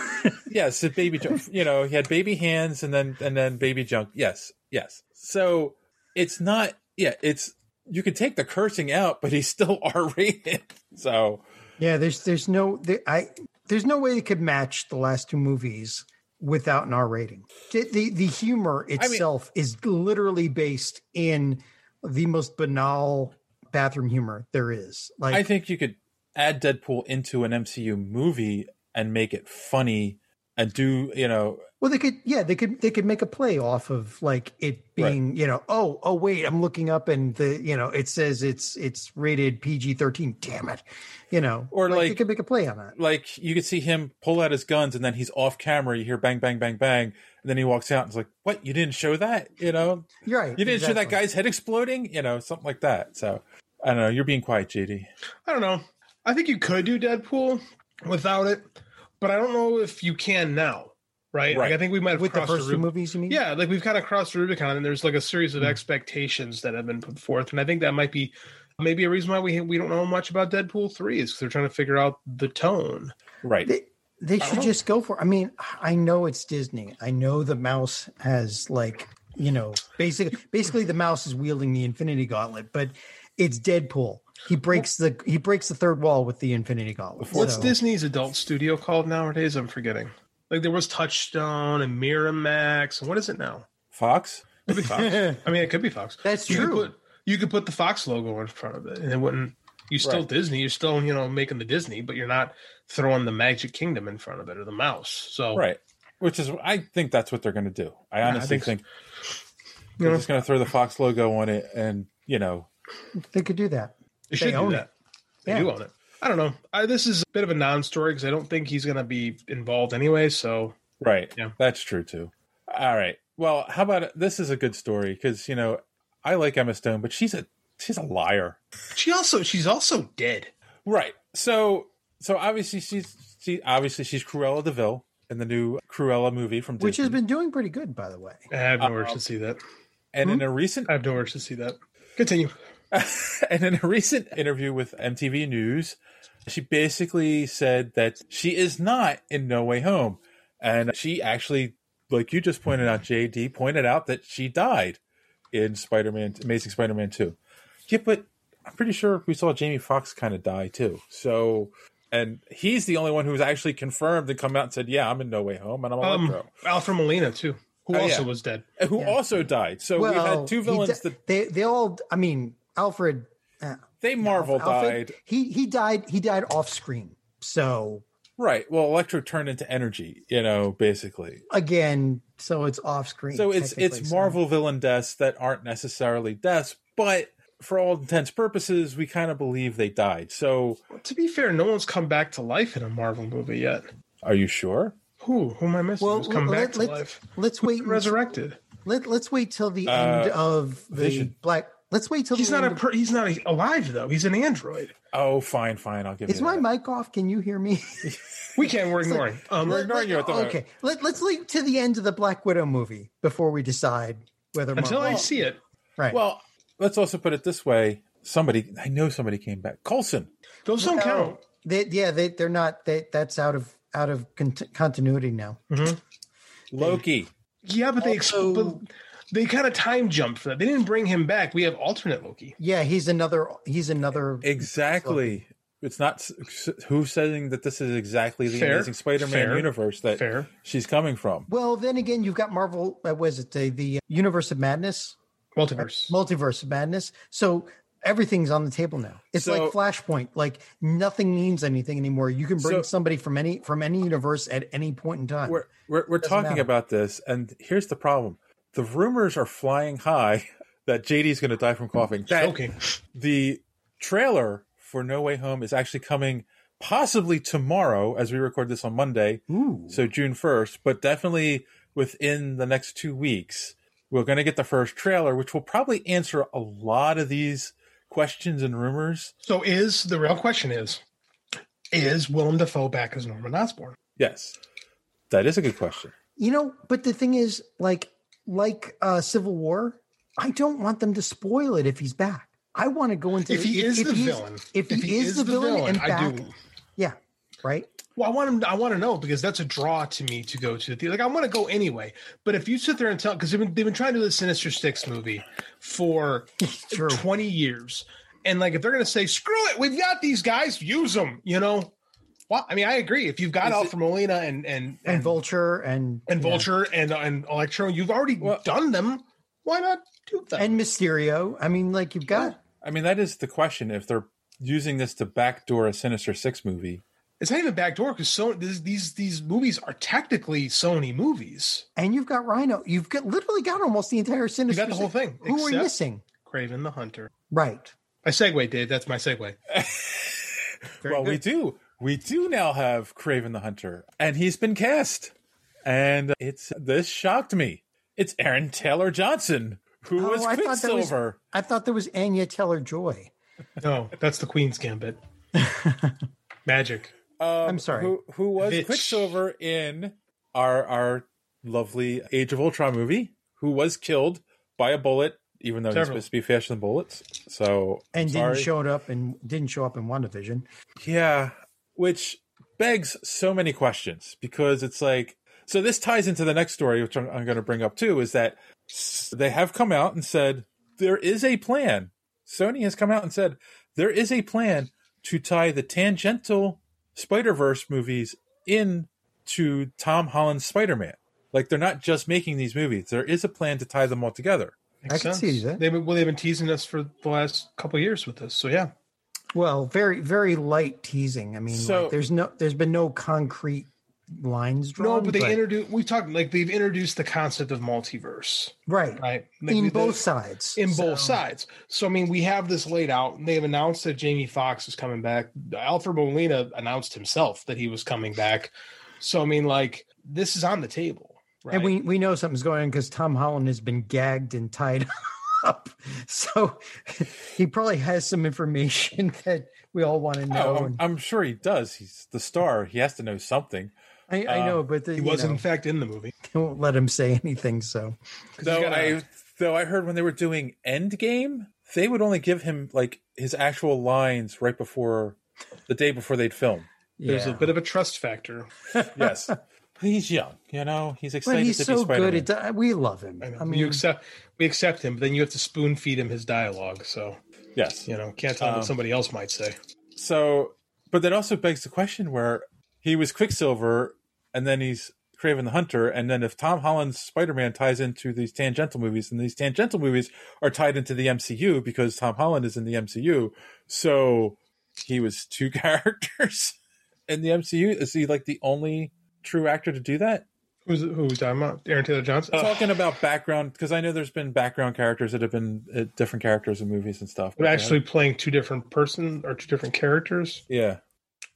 yes, the baby junk. You know, he had baby hands and then and then baby junk. Yes, yes. So it's not. Yeah, it's you can take the cursing out, but he's still R rated. So Yeah, there's there's no there, I there's no way it could match the last two movies without an R rating. The the, the humor itself is literally based in the most banal bathroom humor there is. Like I think you could add Deadpool into an MCU movie and make it funny and do you know Well, they could, yeah, they could, they could make a play off of like it being, you know, oh, oh, wait, I'm looking up and the, you know, it says it's it's rated PG thirteen. Damn it, you know, Or they like- they could make a play on that. like you could see him pull out his guns and then he's off camera. You hear bang, bang, bang, bang, and then he walks out and it's like, "What? You didn't show that? You know, You're right. you didn't show that guy's head exploding? You know, something like that." So I don't know. You're being quiet, JD. I don't know. I think you could do Deadpool without it, but I don't know if you can now. Right? Like I think we might have With the crossed first two Rub- movies, you mean? Yeah, like we've kind of crossed the Rubicon, and there's like a series of Hmm. expectations that have been put forth, and I think that might be maybe a reason why we we don't know much about Deadpool three is because they're trying to figure out the tone. Right. They, they should just go for. I mean, I know it's Disney. I know the mouse has like you know basically basically the mouse is wielding the Infinity Gauntlet, but it's Deadpool. He breaks the he breaks the third wall with the Infinity Gauntlet. What's So- Disney's adult studio called nowadays? I'm forgetting. Like there was Touchstone and Miramax, and what is it now? Fox. Could be Fox. I mean, it could be Fox. That's you Could true. put, you could put the Fox logo in front of it, and it wouldn't. You still Right. Disney. You're still you know making the Disney, but you're not throwing the Magic Kingdom in front of it or the mouse. So Right. Which is, I think that's what they're going to do. I I honestly think so. they're Yeah. just going to throw the Fox logo on it, and you know, They could do that. They should do own that. it. They Yeah. do own it. I don't know. I, this is a bit of a non-story because I don't think he's going to be involved anyway. So right? Yeah. that's true too. All right. Well, how about this is a good story because you know I like Emma Stone, but she's a she's a liar. she also she's also dead. Right. So so obviously she's she obviously she's Cruella de Vil in the new Cruella movie from Disney. which has been doing pretty good, by the way. I have no Uh, urge to see that. and Hmm? in a recent I have no urge to see that. Continue. and in a recent interview with MTV News, she basically said that she is not in No Way Home. And she actually, like you just pointed out, JD pointed out that she died in Spider Man, Amazing Spider Man 2. Yeah, but I'm pretty sure we saw Jamie Foxx kind of die too. So, and he's the only one who's actually confirmed and come out and said, Yeah, I'm in No Way Home and I'm Um, Electro. Alfred Molina too, who Oh, also yeah. was dead. Who also died. So we had two villains di- that they they all. I mean, Alfred. Uh, they Marvel Alfred, died. He he died. He died off screen. So Right. Well, Electro turned into energy, you know, basically. again, so it's off screen. So it's it's so- Marvel villain deaths that aren't necessarily deaths, but for all intents purposes, we kind of believe they died. So To be fair, no one's come back to life in a Marvel movie yet. are you sure? Who? Who am I missing? Well, Who's come let- back to let's- life? Let's wait. Resurrected. Let, let's wait till the Uh, end of the Vision. Black. Let's wait till He's not a per, he's not a, alive though. He's an android. Oh, fine, fine. I'll give Is you my that. mic off? Can you hear me? We can't. We're ignoring. Um, We're ignoring you at the moment. okay, Let, let's wait to the end of the Black Widow movie before we decide whether until I see it. right. Well, let's also put it this way. Somebody, I know somebody came back. Coulson. Those don't No, count. They, yeah, they they're not. They, that's out of out of cont- continuity now. Loki. Yeah, but they ex- Also- but they kind of time jumped for that. They didn't bring him back. We have alternate Loki. Yeah, he's another. He's another. Exactly. It's not s- s- who's saying that this is exactly the Fair. Amazing Spider-Man Fair. universe that Fair. she's coming from. Well, then again, you've got Marvel. Uh, was it the, the Universe of Madness? Multiverse. Multiverse of Madness. So everything's on the table now. It's So- like Flashpoint. Like nothing means anything anymore. You can bring So- somebody from any from any universe at any point in time. We're we're, we're talking matter. about this, and here's the problem: the rumors are flying high that JD's going to die from coughing. That Okay. the trailer for No Way Home is actually coming possibly tomorrow as we record this on Monday, Ooh. so June first, but definitely within the next two weeks. We're going to get the first trailer, which will probably answer a lot of these questions and rumors. So is the real question is is Willem Dafoe back as Norman Osborn? Yes, that is a good question. You know, but the thing is, like like uh Civil War, I don't want them to spoil it if he's back. I want to go into If he is the he's- villain, If, he, is, the, villain, and I back, do. right? Well, I want him. I want to know because that's a draw to me to go to the theater. Like I want to go anyway. But if you sit there and tell, because they've been they've been trying to do the Sinister Six movie for twenty years, and like if they're going to say screw it, we've got these guys, use them. You know. Well, I mean, I agree. If you've got Is it- Alfred Molina and and And Vulture and and yeah. Vulture and and Electro, you've already done them. Why not do them? and Mysterio. I mean, like you've got I mean, that is the question. If they're using this to backdoor a Sinister Six movie, It's not even backdoor because so these, these these movies are technically Sony movies. and you've got Rhino. You've got literally got almost the entire Sinister. You Sinister. got the whole thing. Who are you missing? Kraven the Hunter. Right. I segue, Dave. That's my segue. well, we do. We do now have Kraven the Hunter, and he's been cast. And it's this shocked me. It's Aaron Taylor Johnson, who was Oh, I thought that was- Quicksilver. I thought there was Anya Taylor-Joy. No, that's the Queen's Gambit. Magic. Um, I'm sorry. Who, who was Vitch. Quicksilver in our our lovely Age of Ultron movie? Who was killed by a bullet, even though he's Several. supposed to be faster than bullets. So I'm and didn't sorry. show up and didn't show up in WandaVision. Yeah, which begs so many questions because it's like so this ties into the next story which I'm, I'm going to bring up too is that they have come out and said there is a plan. Sony has come out and said there is a plan to tie the tangential Spider-Verse movies in to Tom Holland's Spider-Man. Like they're not just making these movies. There is a plan to tie them all together. Makes I can see that. They've been, well, they've been teasing us for the last couple of years with this. So yeah, Well, very very light teasing. I mean, So- like, there's no there's been no concrete lines drawn. no, but they introduced. We talked like they've introduced the concept of multiverse, right right? Like, in both sides. in So- both sides. So I mean, we have this laid out. and They have announced that Jamie Foxx is coming back. Alfred Molina announced himself that he was coming back. So I mean, like this is on the table, right? And we we know something's going on because Tom Holland has been gagged and tied up. So he probably has some information that we all want to oh, know. Oh, I'm, I'm sure he does. He's the star. He has to know something. I, I know, um, but the, he was know, in fact in the movie. they won't let him say anything. So Though gotta- I though I heard when they were doing Endgame, they would only give him like his actual lines right before the day before they'd film. There's a bit of a trust factor. Yes. He's young, you know. He's but excited he's to so be Spider-Man. good. At, we love him. I, know. I mean, you accept we accept him, but then you have to spoon feed him his dialogue. So yes. you know, can't tell Um, what somebody else might say. So, but that also begs the question where he was Quicksilver and then he's Kraven the Hunter, and then if Tom Holland's Spider-Man ties into these tangential movies, and these tangential movies are tied into the MCU because Tom Holland is in the MCU, so he was two characters in the MCU. Is he like the only true actor to do that? Who's who are we talking about? Aaron Taylor Johnson. Talking about background because I know there's been background characters that have been uh, different characters in movies and stuff. But actually playing two different person or two different characters yeah.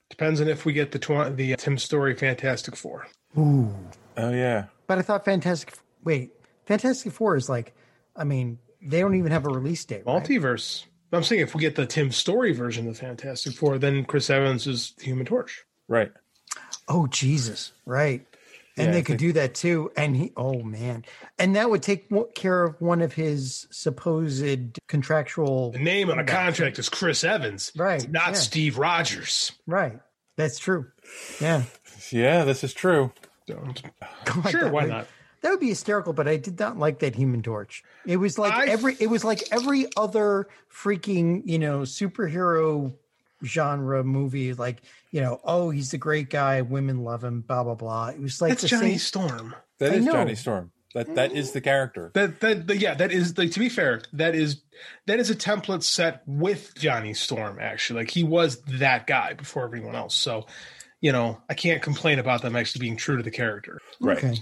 depends on if we get the tw- the Tim Story Fantastic Four. ooh. Oh yeah. But I thought Fantastic. Wait, Fantastic Four is like. I mean, they don't even have a release date. Right? Multiverse. I'm saying if we get the Tim Story version of Fantastic Four, then Chris Evans is the Human Torch. Right. Oh Jesus! Right, and Yeah, they I could do that too. And he, oh man, and that would take care of one of his supposed contractual. The name on a contract is Chris Evans, Right, It's not yeah. Steve Rogers. Right, that's true. Yeah, Yeah, this is true. Don't- God, Sure, that why would- not? That would be hysterical, but I did not like that Human Torch. It was like I- every. It was like every other freaking you know superhero genre movie. Like you know, oh, he's the great guy. Women love him. Blah blah blah. It was like That's Johnny same. Storm. That I is know. Johnny Storm. That that is the character. That that the, yeah, that is like to be fair, that is that is a template set with Johnny Storm. Actually, like he was that guy before everyone else. So, you know, I can't complain about them actually being true to the character. Right. Okay.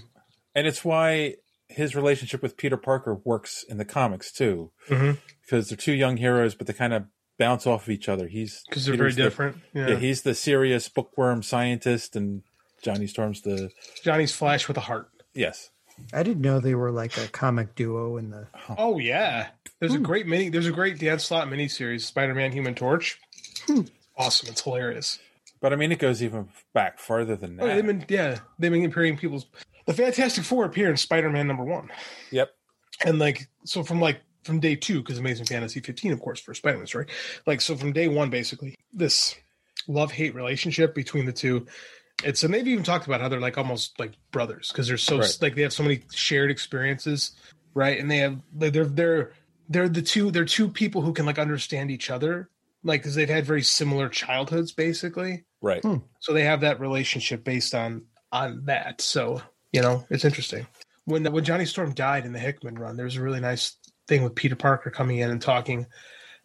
And it's why his relationship with Peter Parker works in the comics too. Mhm. Because they're two young heroes, but they kind of bounce off of each other. He's Because they're very Peter's the- different. yeah. Yeah. he's the serious bookworm scientist, and Johnny Storm's the Johnny's Flash with a heart. yes. I didn't know they were like a comic duo in the. Oh yeah, there's a hmm. great mini. There's a great Dan Slott miniseries, Spider-Man: Human Torch. Hmm. Awesome, it's hilarious. But I mean, it goes even back farther than Oh, that. they've been yeah, they've been appearing people's. The Fantastic Four appear in Spider-Man number one, Yep. and like so from like from day two because Amazing Fantasy 15, of course, for Spider-Man, right? Like so from day one, basically this love hate relationship between the two. It's and they've even talked about how they're like almost like brothers because they're so Right. like they have so many shared experiences, right? And they have like they're they're they're the two they're two people who can like understand each other, like because they've had very similar childhoods basically. Right. Hmm. So they have that relationship based on on that. So you know it's interesting. When when Johnny Storm died in the Hickman run, there was a really nice thing with Peter Parker coming in and talking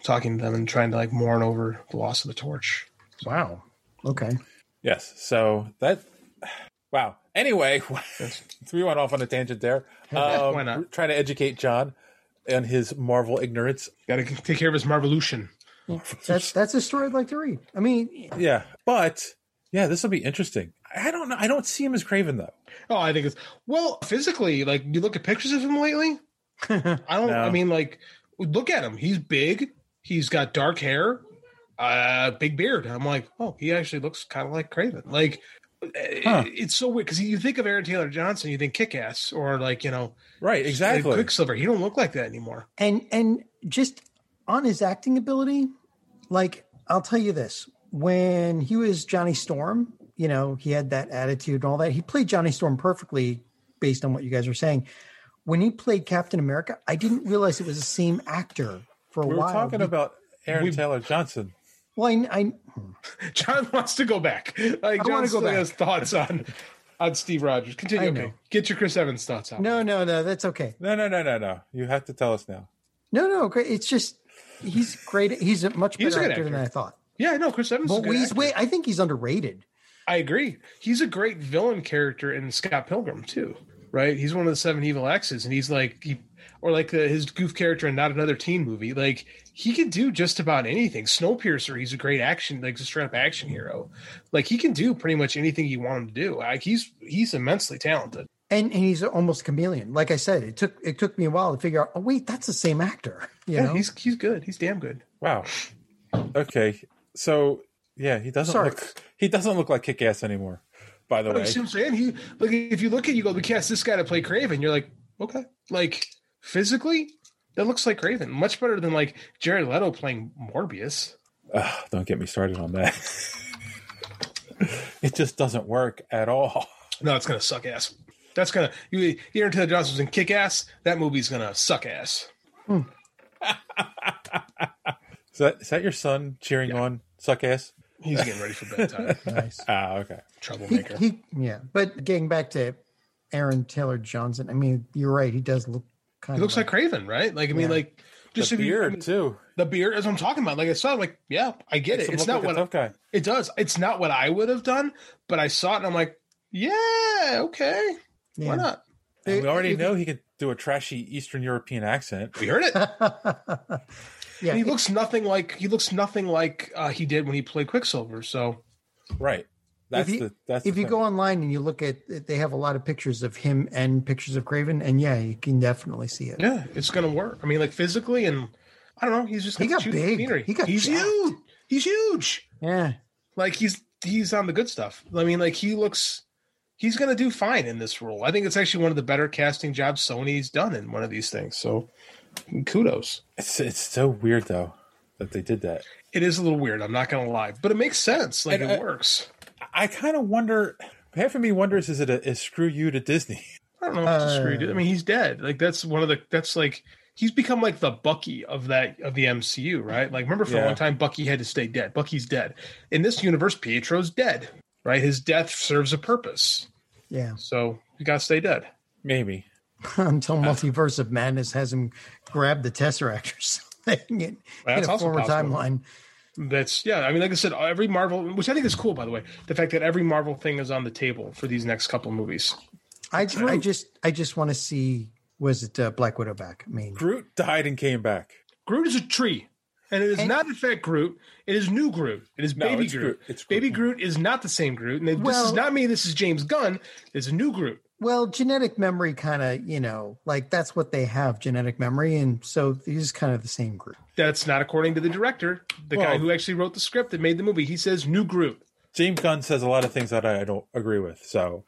talking to them and trying to like mourn over the loss of the torch. Wow. Okay. Yes. So that. Wow. Anyway, we went off on a tangent there. Um, Why not? Trying to educate John and his Marvel ignorance. Got to take care of his Marvolution. That's that's a story I'd like to read. I mean, Yeah, but yeah, this will be interesting. I don't know. I don't see him as Kraven though. Oh, I think it's well physically. Like you look at pictures of him lately. I don't. No. I mean, like look at him. He's big. He's got dark hair, uh, big beard. I'm like, oh, he actually looks kind of like Kraven. Like eh, Huh. it's so weird because you think of Aaron Taylor Johnson, you think Kick Ass or like you know, Right, exactly. Quicksilver. He don't look like that anymore. and and just on his acting ability, like I'll tell you this: when he was Johnny Storm, you know, he had that attitude and all that. He played Johnny Storm perfectly, based on what you guys were saying. When he played Captain America, I didn't realize it was the same actor for a while. We were while. talking Be- about Aaron Taylor Johnson. Well, I, I John wants to go back. Like I John wanna go still back. has thoughts on on Steve Rogers. Continue. Okay, get your Chris Evans thoughts out. no, no, no, that's okay. No, no, no, no, no. You have to tell us now. No, no, great. It's just he's great. He's a much He's a better actor, than. I thought. Yeah, no, Chris Evans. is a But good he's actor. way. I think he's underrated. I agree. He's a great villain character in Scott Pilgrim too, right? He's one of the seven evil X's, and he's like he, or like uh, his goof character in not another teen movie. Like he can do just about anything. Snowpiercer, he's a great action, like a straight up action hero. Like he can do pretty much anything you want him to do. Like he's he's immensely talented. and, and he's almost a chameleon. Like I said, it took it took me a while to figure out. Oh wait, that's the same actor. You yeah, know, he's he's good. He's damn good. Wow. Okay. So yeah, he doesn't Sorry. look he doesn't look like kick ass anymore. By the way. you see what I'm saying? He like if you look at you go, we cast this guy to play Kraven. You're like, okay, like physically, that looks like Kraven. Much better than like Jared Leto playing Morbius. Ugh, don't get me started on that. it just doesn't work at all. No, it's gonna suck ass. That's gonna you. Aaron Taylor Johnson's in Kick Ass. That movie's gonna suck ass. Is that is that your son cheering on suck ass? He's getting ready for bedtime. nice. Ah, okay. He, Troublemaker. he, yeah. But getting back to Aaron Taylor Johnson, I mean, you're right. He does look kind He of looks like Kraven, right? Like I mean, Yeah. like just the if you- I beard mean, too. the beard, as I'm talking about. Like I saw, it, like, yeah, I get Makes it. It's not like a what tough guy. it does. It's not what I would have done, but I saw it and I'm like, yeah, okay, Yeah. why not? And we already If- know he can do a trashy Eastern European accent. We heard it. yeah. And he looks nothing like he looks nothing like uh, he did when he played Quicksilver. So Right. That's if you, the that's if the you thing. go online and you look at, they have a lot of pictures of him and pictures of Kraven, and yeah, you can definitely see it. yeah, it's gonna work. I mean, like physically, and I don't know. He's just He got huge big. scenery. He got he's jacked. huge. He's huge. Yeah. Like he's he's on the good stuff. I mean, like he looks. He's gonna do fine in this role. I think it's actually one of the better casting jobs Sony's done in one of these things. So, kudos. It's it's so weird though that they did that. It is a little weird. I'm not gonna lie, but it makes sense. Like And, it uh, works. I kind of wonder. Half of me wonders: is it a is screw you to Disney? I don't know if it's Uh, screwed. I mean, he's dead. Like that's one of the. That's like he's become like the Bucky of that of the MCU, right? Like remember for a long time, Bucky had to stay dead. Bucky's dead. In this universe, Pietro's dead. Right? His death serves a purpose. Yeah. So you gotta stay dead. Maybe. Until Multiverse of Madness has him grab the Tesseract or something in, That's in a also former possible. timeline. That's yeah. I mean, like I said, every Marvel, which I think is cool, by the way, the fact that every Marvel thing is on the table for these next couple movies. I, I just I just want to see was it uh, Black Widow back? I mean, Groot died and came back. Groot is a tree, and it is not in fact Groot. It is new Groot. It is No, baby it's Groot. Groot. It's Baby Groot is not the same Groot. And this Well- is not me. This is James Gunn. It's a new Groot. well, genetic memory kind of you know like that's what they have genetic memory, and so he's kind of the same Groot. That's not according to the director, the guy who actually wrote the script that made the movie. He says new Groot. James Gunn says a lot of things that I don't agree with. So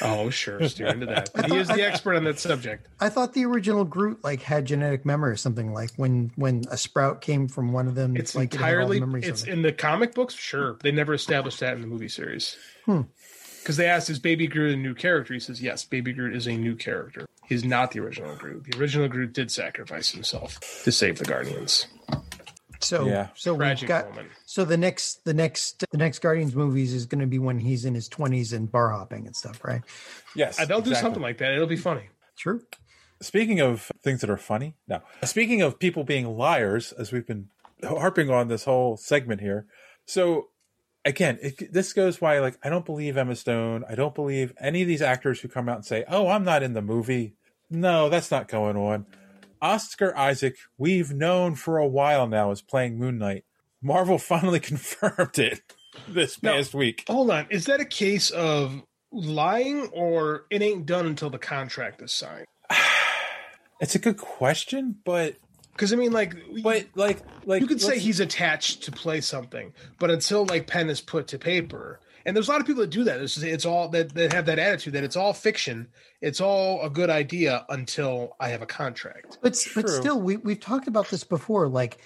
Oh, sure, steer into that. He is the expert on that subject. I thought the original Groot like had genetic memory or something like when when a sprout came from one of them. It's like it entirely. of It's in the comic books. Sure, they never established that in the movie series. Hmm. Because they asked, "Is Baby Groot a new character?" He says, "Yes, Baby Groot is a new character. He's not the original Groot. The original Groot did sacrifice himself to save the Guardians." So Yeah. so we've got moment. so the next the next the next Guardians movies is going to be when he's in his twenties and bar hopping and stuff, right? Yes, Uh, They'll do something like that. It'll be funny. True. Speaking of things that are funny, no. Speaking of people being liars, as we've been harping on this whole segment here. So again, it, this goes why like I don't believe Emma Stone. I don't believe any of these actors who come out and say, "Oh, I'm not in the movie." No, that's not going on. Oscar Isaac, we've known for a while now, is playing Moon Knight. Marvel finally confirmed it this Now- past week. Hold on. Is that a case of lying or it ain't done until the contract is signed? It's a good question, but Because I mean, like, but like like you could say he's attached to play something, but until like pen is put to paper, and there's a lot of people that do that. It's, it's all that that have that attitude that it's all fiction, it's all a good idea until I have a contract. But but still, we we've talked about this before. Like,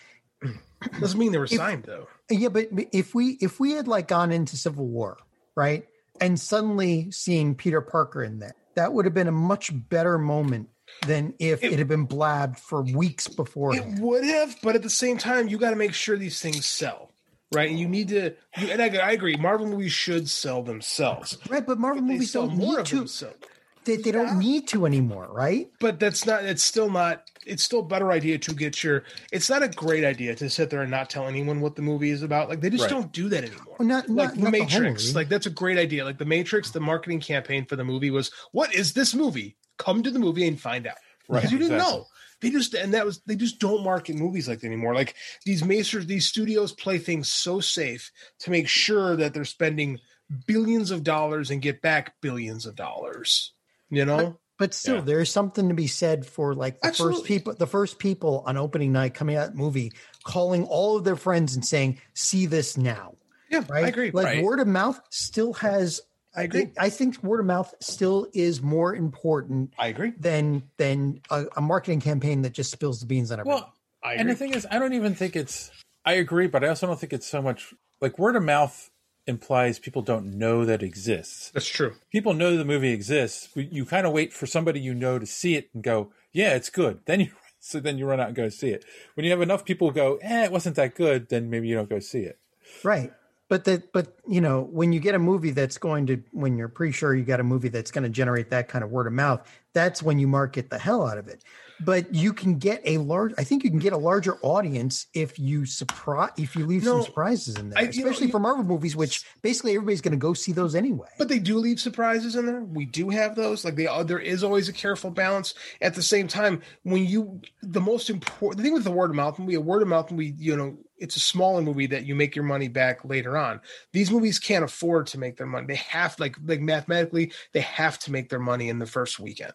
Doesn't mean they were If- signed though. yeah, but if we if we had like gone into Civil War, right, and suddenly seeing Peter Parker in there, that would have been a much better moment than if it, had been blabbed for weeks before. It would have, but at the same time, you got to make sure these things sell, right? And you need to. You, and I, I agree, Marvel movies should sell themselves. Right, but Marvel They movies sell don't more need of to. themselves. They, they don't need to anymore, right? But that's not. It's still not. It's still a better idea to get your. It's not a great idea to sit there and not tell anyone what the movie is about. Like they just Right. don't do that anymore. Well, not, like not, the not Matrix. movie. like that's a great idea. Like the Matrix, the marketing campaign for the movie was, "What is this movie? Come to the movie and find out." Right, Because you didn't exactly. know. They just and that was they just don't market movies like that anymore. Like these masters, these studios play things so safe to make sure that they're spending billions of dollars and get back billions of dollars. You know, But still, there is something to be said for like the Absolutely. first people, the first people on opening night coming out movie, calling all of their friends and saying, "See this now." Yeah, right. I agree. Like Right. word of mouth still has. I agree. I think word of mouth still is more important. I agree. Than than a, a marketing campaign that just spills the beans on everyone. Well, I and the thing is, I don't even think it's. I agree, but I also don't think it's so much like word of mouth implies people don't know that exists. That's true. People know the movie exists. but You kind of wait for somebody you know to see it and go, "Yeah, it's good." Then you so then you run out and go see it. When you have enough people go, "Eh, it wasn't that good," then maybe you don't go see it. Right. But that but you know, when you get a movie that's going to when you're pretty sure you got a movie that's going to generate that kind of word of mouth, that's when you market the hell out of it. But you can get a large I think you can get a larger audience if you surprise if you leave No, some surprises in there. I- you know, especially for Marvel movies, which basically everybody's going to go see those anyway. But they do leave surprises in there. We do have those. Like they, are, there is always a careful balance. At the same time, when you, the most important the thing with the word of mouth movie, a word of mouth movie, you know, it's a smaller movie that you make your money back later on. These movies can't afford to make their money. They have, like, like mathematically, they have to make their money in the first weekend,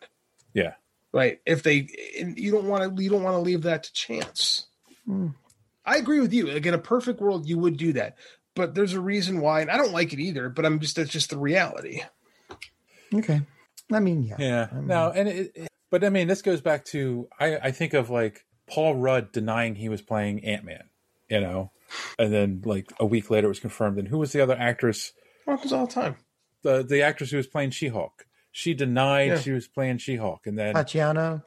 Yeah. Right? If they, and you don't want to, you don't want to leave that to chance. Hmm. I agree with you. Like in a perfect world, you would do that. But there's a reason why, and I don't like it either. But I'm just that's just the reality. Okay. I mean, yeah. Yeah. No, and it, it- but I mean, this goes back to I, I think of like Paul Rudd denying he was playing Ant Man, you know, and then like a week later it was confirmed. And who was the other actress? Happens all the time. The the actress who was playing She Hulk. She denied Yeah. she was playing She Hulk, and then Tatiana.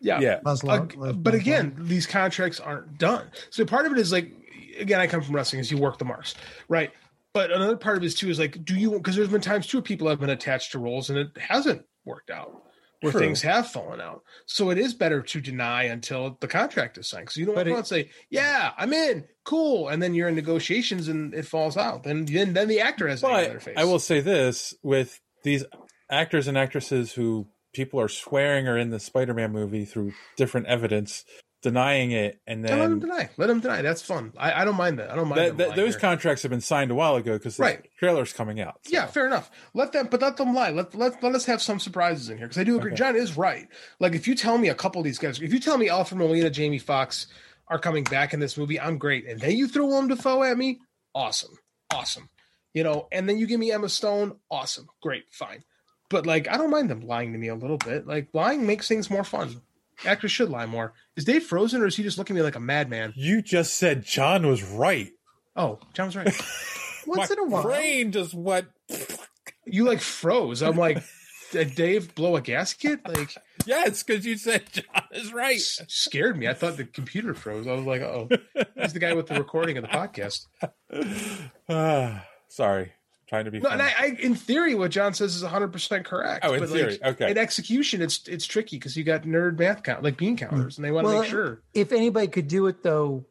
Yeah. Yeah. Laszlo- Ag- Laszlo- but again, these contracts aren't done. So part of it is like, again, I come from wrestling, is you work the marks, right? But another part of it is too is like, do you? Because there's been times too people have been attached to roles and it hasn't worked out, where True. things have fallen out. So it is better to deny until the contract is signed. Because you don't But want it- to say, "Yeah, I'm in, cool," and then you're in negotiations and it falls out. Then then, then the actor has an egg in their But face. I will say this with these actors and actresses who people are swearing are in the Spider-Man movie through different evidence, denying it, and then Let them deny. Let them deny. That's fun. I, I don't mind that. I don't mind that, that- those there. contracts have been signed a while ago because the Right. trailer's coming out. Yeah, fair enough. Let them, but let them lie. Let let let us have some surprises in here because I do agree. Okay. John is right. Like if you tell me a couple of these guys, if you tell me Alfred Molina, Jamie Foxx are coming back in this movie, I'm great. And then you throw Willem Dafoe at me, awesome, awesome. You know, and then you give me Emma Stone, awesome, great, fine. But like I don't mind them lying to me a little bit. Like lying makes things more fun. Actors should lie more. Is Dave frozen or is he just looking at me like a madman? You just said John was right. Oh, John was right. Once in a while. brain just went. you like froze. I'm like, did Dave blow a gasket? Like Yes, because you said John is right. s- scared me. I thought the computer froze. I was like, oh, he's the guy with the recording of the podcast. Ah, sorry, trying to be. No, and. I, I, in theory, what John says is 100 percent correct. Oh, in but, theory, like, okay. In execution, it's it's tricky because you got nerd math count like bean counters, and they want to Well, make sure. If anybody could do it though,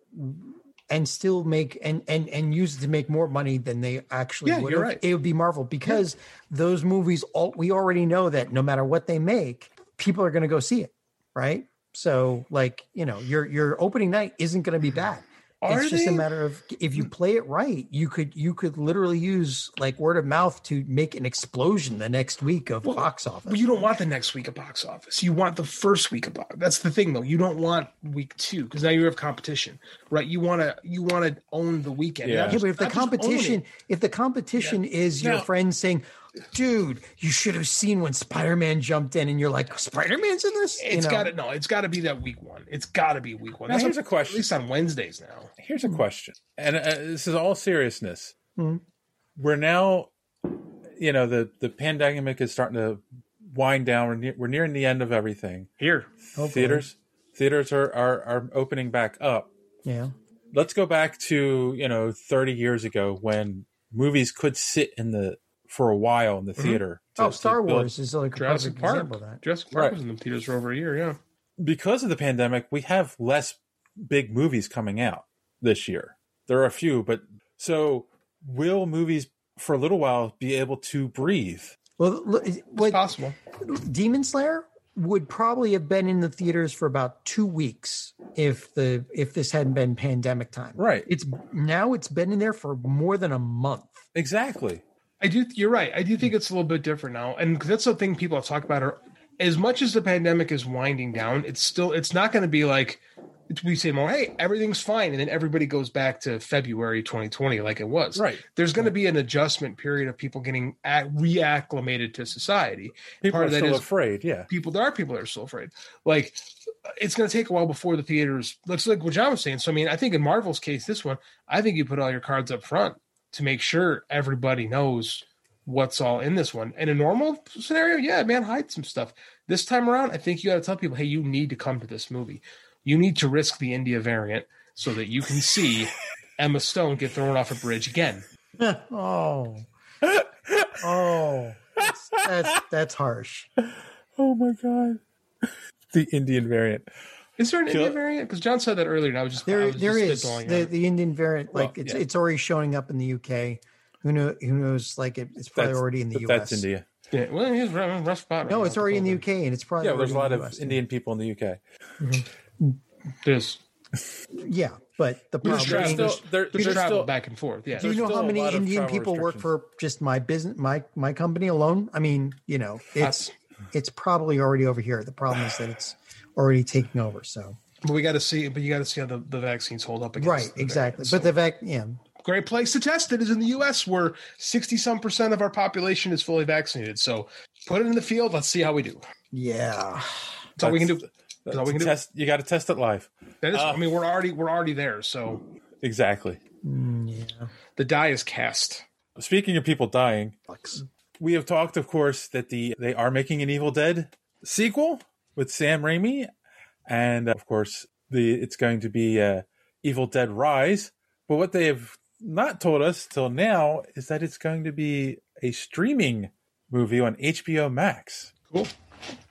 and still make and and and use it to make more money than they actually Yeah, would, you're right. it would be Marvel because those movies. All we already know that no matter what they make, people are going to go see it, right? So, like you know, your your opening night isn't going to be mm-hmm. bad. Are it's just a matter of if you mm. play it right, you could you could literally use like word of mouth to make an explosion the next week of box office. But you don't want the next week of box office. You want the first week of box. That's the thing, though. You don't want week two because now you have competition, right? You want to you want to own the weekend. Yeah. Yeah, but if the not just own it. competition, if the competition is your Now- friend saying, "Dude, you should have seen when Spider-Man jumped in," and you're like, "Spider-Man's in this," it's you know? got to no. It's got to be that week one. It's got to be week one. Now, That's here's what- a question. At least on Wednesdays now. Here's a question, and uh, this is all seriousness. Mhm. We're now, you know, the the pandemic is starting to wind down. We're, near, we're nearing the end of everything. Here, Theaters, theaters are, are are opening back up. Yeah, Let's go back to you know 30 years ago when movies could sit in the for a while in the mm-hmm. theater. to- oh, Star Wars is like a Jurassic perfect Park. example of that. Jurassic Park Right. was in the theaters for over a year. Yeah. because of the pandemic, we have less big movies coming out this year. There are a few, but so will movies for a little while be able to breathe? Well, look, It's what possible. Demon Slayer would probably have been in the theaters for about two weeks if the if this hadn't been pandemic time. Right. It's now it's been in there for more than a month. Exactly. I do. You're right. I do think hmm. it's a little bit different now, and that's the thing people have talked about. Are as much as the pandemic is winding down, it's still. It's not going to be like we say more. Hey, everything's fine, and then everybody goes back to February 2020 like it was. Right. There's going to be an adjustment period of people getting ac- reacclimated to society. People Part are still is- afraid. Yeah. people there are people that are still afraid like it's going to take a while before the theaters looks like what john was saying so i mean i think in marvel's case this one i think you put all your cards up front to make sure everybody knows what's all in this one in a normal scenario yeah man hide some stuff this time around i think you got to tell people hey you need to come to this movie you need to risk the india variant so that you can see emma stone get thrown off a bridge again oh, oh, that's, that's that's harsh. Oh my god. The Indian variant. Is there an Kill- india variant because john said that earlier and i was just I There, was there just is the, the Indian variant. Like Well, it's yeah. it's already showing up in the UK. Who know? Who knows? Like it, it's probably That's- already in the but US. That's India. yeah, well, he's rough, rough spot. right No, it's with already in the UK, and it's probably Yeah, there's a lot already in of US. Indian people in the UK. Mm-hmm. There's Yeah, but the problem. travel, I mean, there's, there- there's there's travel still- back and forth. Yeah. do you know how many Indian people work for just my business, my my company alone? I mean, you know, it's That's- it's probably already over here. The problem is that it's already taking over. So But we got to see. But you got to see how the, the vaccines hold up. Against right, exactly. variants. But the vac, yeah, great place to test it is in the U.S., where sixty some percent of our population is fully vaccinated. So put it in the field. Let's see how we do. yeah. That's all we can do. That's all we can do. Test. You got to test it live. That is. Uh, I mean, we're already we're already there. So Exactly. Mm, yeah. the die is cast. Speaking of people dying, Fucks. we have talked, of course, that the they are making an Evil Dead sequel with Sam Raimi, and of course, the it's going to be uh, Evil Dead Rise. But what they have not told us till now is that it's going to be a streaming movie on HBO Max. Cool.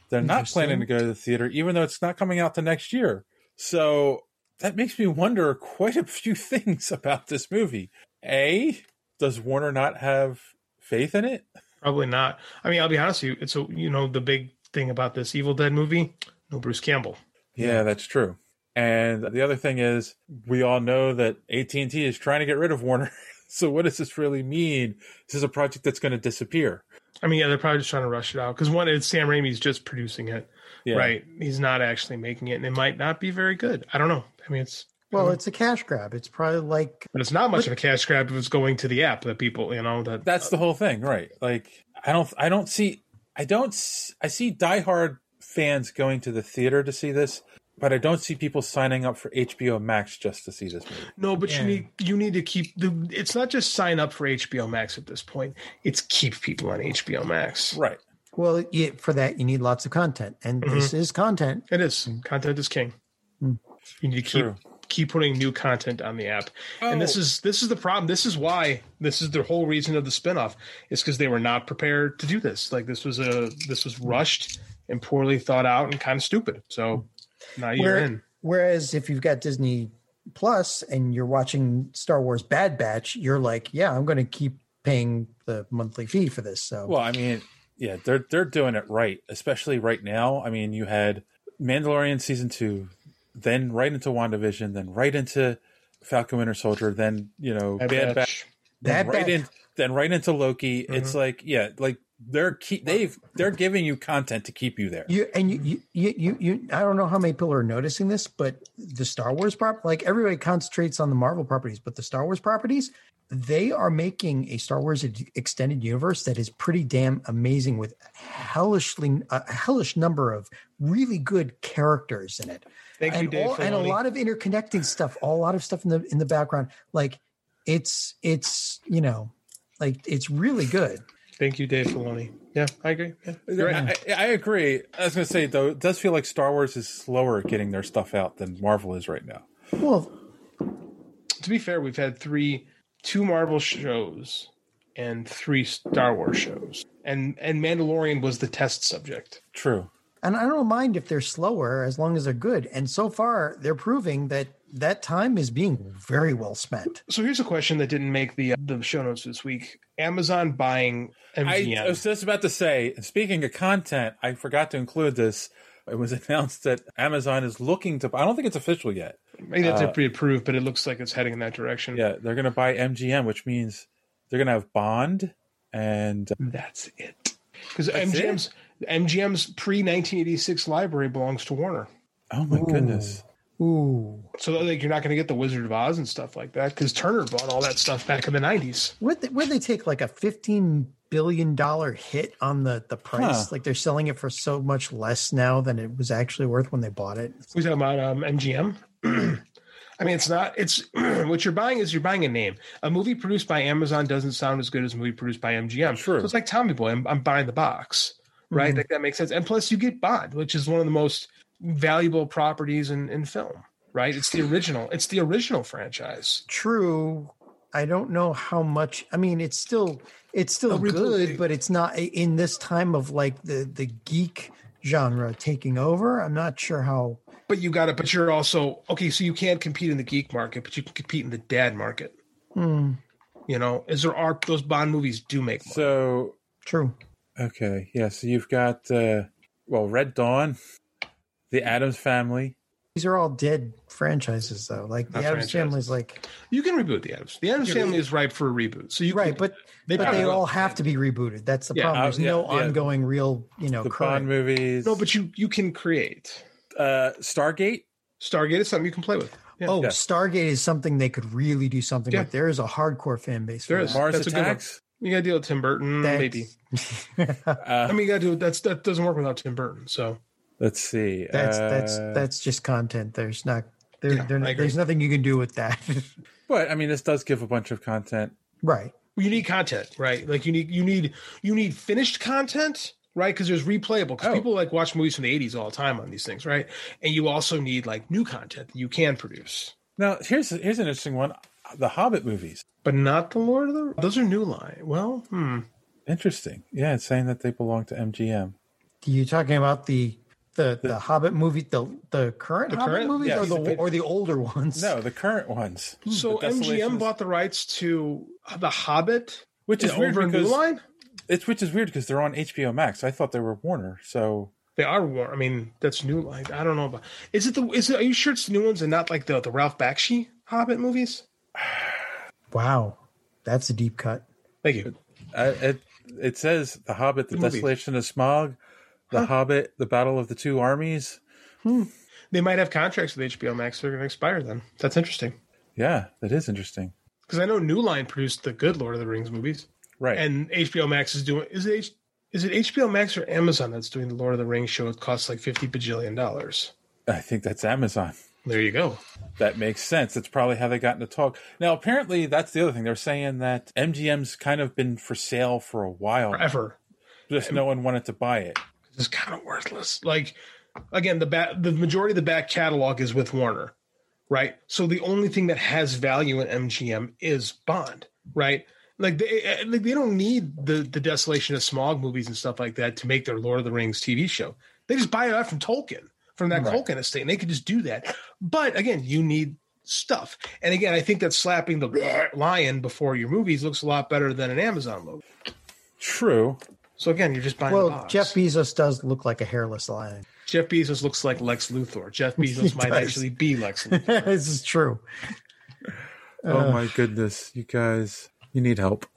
They're not planning to go to the theater, even though it's not coming out the next year. So that makes me wonder quite a few things about this movie. A, does Warner not have faith in it? Probably not. I mean, I'll be honest with you. It's a you know the big thing about this Evil Dead movie. No Bruce Campbell. Yeah, that's true. And the other thing is, we all know that AT and T is trying to get rid of Warner. so what does this really mean? This is a project that's going to disappear. I mean, yeah, they're probably just trying to rush it out because one, it's Sam Raimi's just producing it, Yeah. right? He's not actually making it, and it might not be very good. I don't know. I mean, it's Well, it's a cash grab. It's probably like but it's not much of a cash grab if it's going to the app that people, you know, that That's the whole thing, right? Like, I don't, I don't see I don't. I see diehard fans going to the theater to see this, but I don't see people signing up for HBO Max just to see this movie. No, but Yeah. you need you need to keep the. It's not just sign up for HBO Max at this point. It's keep people on HBO Max. Right. Well, yeah, for that you need lots of content, and this mm-hmm. is content. It is content is king. Mm. You need to keep True. keep putting new content on the app. And this Oh. is this is the problem. This is why this is the whole reason of the spinoff is because they were not prepared to do this. Like this was a this was rushed and poorly thought out and kind of stupid. So now you're Where- in. Whereas if you've got Disney Plus and you're watching Star Wars Bad Batch, you're like, yeah, I'm going to keep paying the monthly fee for this. So Well, I mean, yeah, they're they're doing it right, especially right now. I mean, you had Mandalorian season two, then right into WandaVision, then right into Falcon Winter Soldier, then you know Bad Bad, Batch. Batch, then Bad right Batch. in, then right into Loki. It's mm-hmm. like yeah, like they're keep they've they're giving you content to keep you there. You and you, you, you, you, you, I don't know how many people are noticing this, but the Star Wars prop, like everybody concentrates on the Marvel properties, but the Star Wars properties, they are making a Star Wars extended universe that is pretty damn amazing with hellishly a hellish number of really good characters in it. Thank you, and, Dave. all- and a lot of interconnecting stuff, a lot of stuff in the in the background. Like it's it's you know, like it's really good. Thank you, Dave Filoni. Yeah, I agree. Yeah, you're right. I, I agree. I was going to say though, it does feel like Star Wars is slower at getting their stuff out than Marvel is right now. Well, to be fair, we've had three, two Marvel shows and three Star Wars shows, and and Mandalorian was the test subject. True. And I don't mind if they're slower as long as they're good. And so far, they're proving that that time is being very well spent. So here's a question that didn't make the the show notes this week: Amazon buying MGM. I was just about to say, speaking of content, I forgot to include this. It was announced that Amazon is looking to. I don't think it's official yet. Maybe that's uh, pre-approved, but it looks like it's heading in that direction. Yeah, they're going to buy MGM, which means they're going to have Bond and That's it. Because That's MGM's MGM's pre 1986 library belongs to Warner. oh my goodness, Ooh. So like you're not going to get the Wizard of Oz and stuff like that because Turner bought all that stuff back in the 90s. Would they, would they take like a $15 billion hit on the, the price? Huh. Like they're selling it for so much less now than it was actually worth when they bought it. We talking about um, MGM. I mean, it's not. It's what you're buying is you're buying a name. A movie produced by Amazon doesn't sound as good as a movie produced by MGM. True. So it's like Tommy Boy. I'm, I'm buying the box, right? Like that makes sense. And plus, you get Bond, which is one of the most valuable properties in, in film. Right? It's the original. It's the original franchise. True. I don't know how much. I mean, it's still it's still A reboot. good, but it's not in this time of like the the geek genre taking over. I'm not sure how. But you got it. But you're also okay. So you can't compete in the geek market, but you can compete in the dad market. Hmm, You know, as there are those Bond movies do make money. so true. Okay, yeah. So you've got uh, well, Red Dawn, the Addams Family. These are all dead franchises, though. Like the Not Addams franchises. Family's like You can reboot the Addams. The Addams Family is ripe for a reboot. So you right, can- but They but they will. all have to be rebooted. That's the Yeah, problem. uh, There's yeah, no yeah. ongoing real, you know, the current. Bond movies. no, but you you can create. uh, Stargate. Stargate is something you can play with. Yeah. Oh, Yeah. Stargate is something they could really do something Yeah. with. There is a hardcore fan base. There for is. that. Mars That's a good one. Attacks. You got to deal with Tim Burton, That's- maybe. Uh, I mean, you got to do that's that doesn't work without Tim Burton. So let's see. That's that's uh, that's just content. There's not there, Yeah, there there's nothing you can do with that. But I mean, this does give a bunch of content. right. you need content, right? Like you need you need you need finished content, right? Because there's replayable. Because Oh. people like watch movies from the '80s all the time on these things, right? And you also need like new content that you can produce, Now, here's here's an interesting one: the Hobbit movies. but not the Lord of the. Those are new line. Well, hmm. Interesting. Yeah, it's saying that they belong to MGM. You talking about the the the Hobbit movie, the the current The Hobbit current? movies, Yeah, or the the- or the older ones? No, the current ones. So MGM bought the rights to The Hobbit, which is weird over New because Line. it's which is weird because they're on HBO Max. I thought they were Warner. So They are war. I mean, that's new line. I don't know about. Is it the? Is it? Are you sure it's the new ones and not like the the Ralph Bakshi Hobbit movies? Wow, that's a deep cut. Thank you. uh, it it says the Hobbit, the Good movie. Desolation of Smaug, the Hobbit, the Battle of the Two Armies. They might have contracts with HBO Max. They're going to expire then. That's interesting. Yeah, that is interesting. Because I know New Line produced the good Lord of the Rings movies, Right. and HBO Max is doing. Is it H, Is it HBO Max or Amazon that's doing the Lord of the Rings show? It costs like fifty bajillion dollars. I think that's Amazon. There you go. That makes sense. That's probably how they got into talk. Now, apparently, that's the other thing. They're saying that MGM's kind of been for sale for a while. Forever. Just no one wanted to buy it. It's kind of worthless. Like again, the back the majority of the back catalog is with Warner, right? So the only thing that has value in MGM is Bond, right? Like they eh, like they don't need the the Desolation of Smaug movies and stuff like that to make their Lord of the Rings TV show. They just buy it out from Tolkien, from that Right. of state, and they could just do that. But again, you need stuff. And again, I think that slapping the lion before your movies looks a lot better than an Amazon logo. True. So again, you're just buying. Well, box. Jeff Bezos does look like a hairless lion. Jeff Bezos looks like Lex Luthor. Jeff Bezos might does. actually be Lex Luthor. this is true. oh Uh, my goodness, you guys, you need help.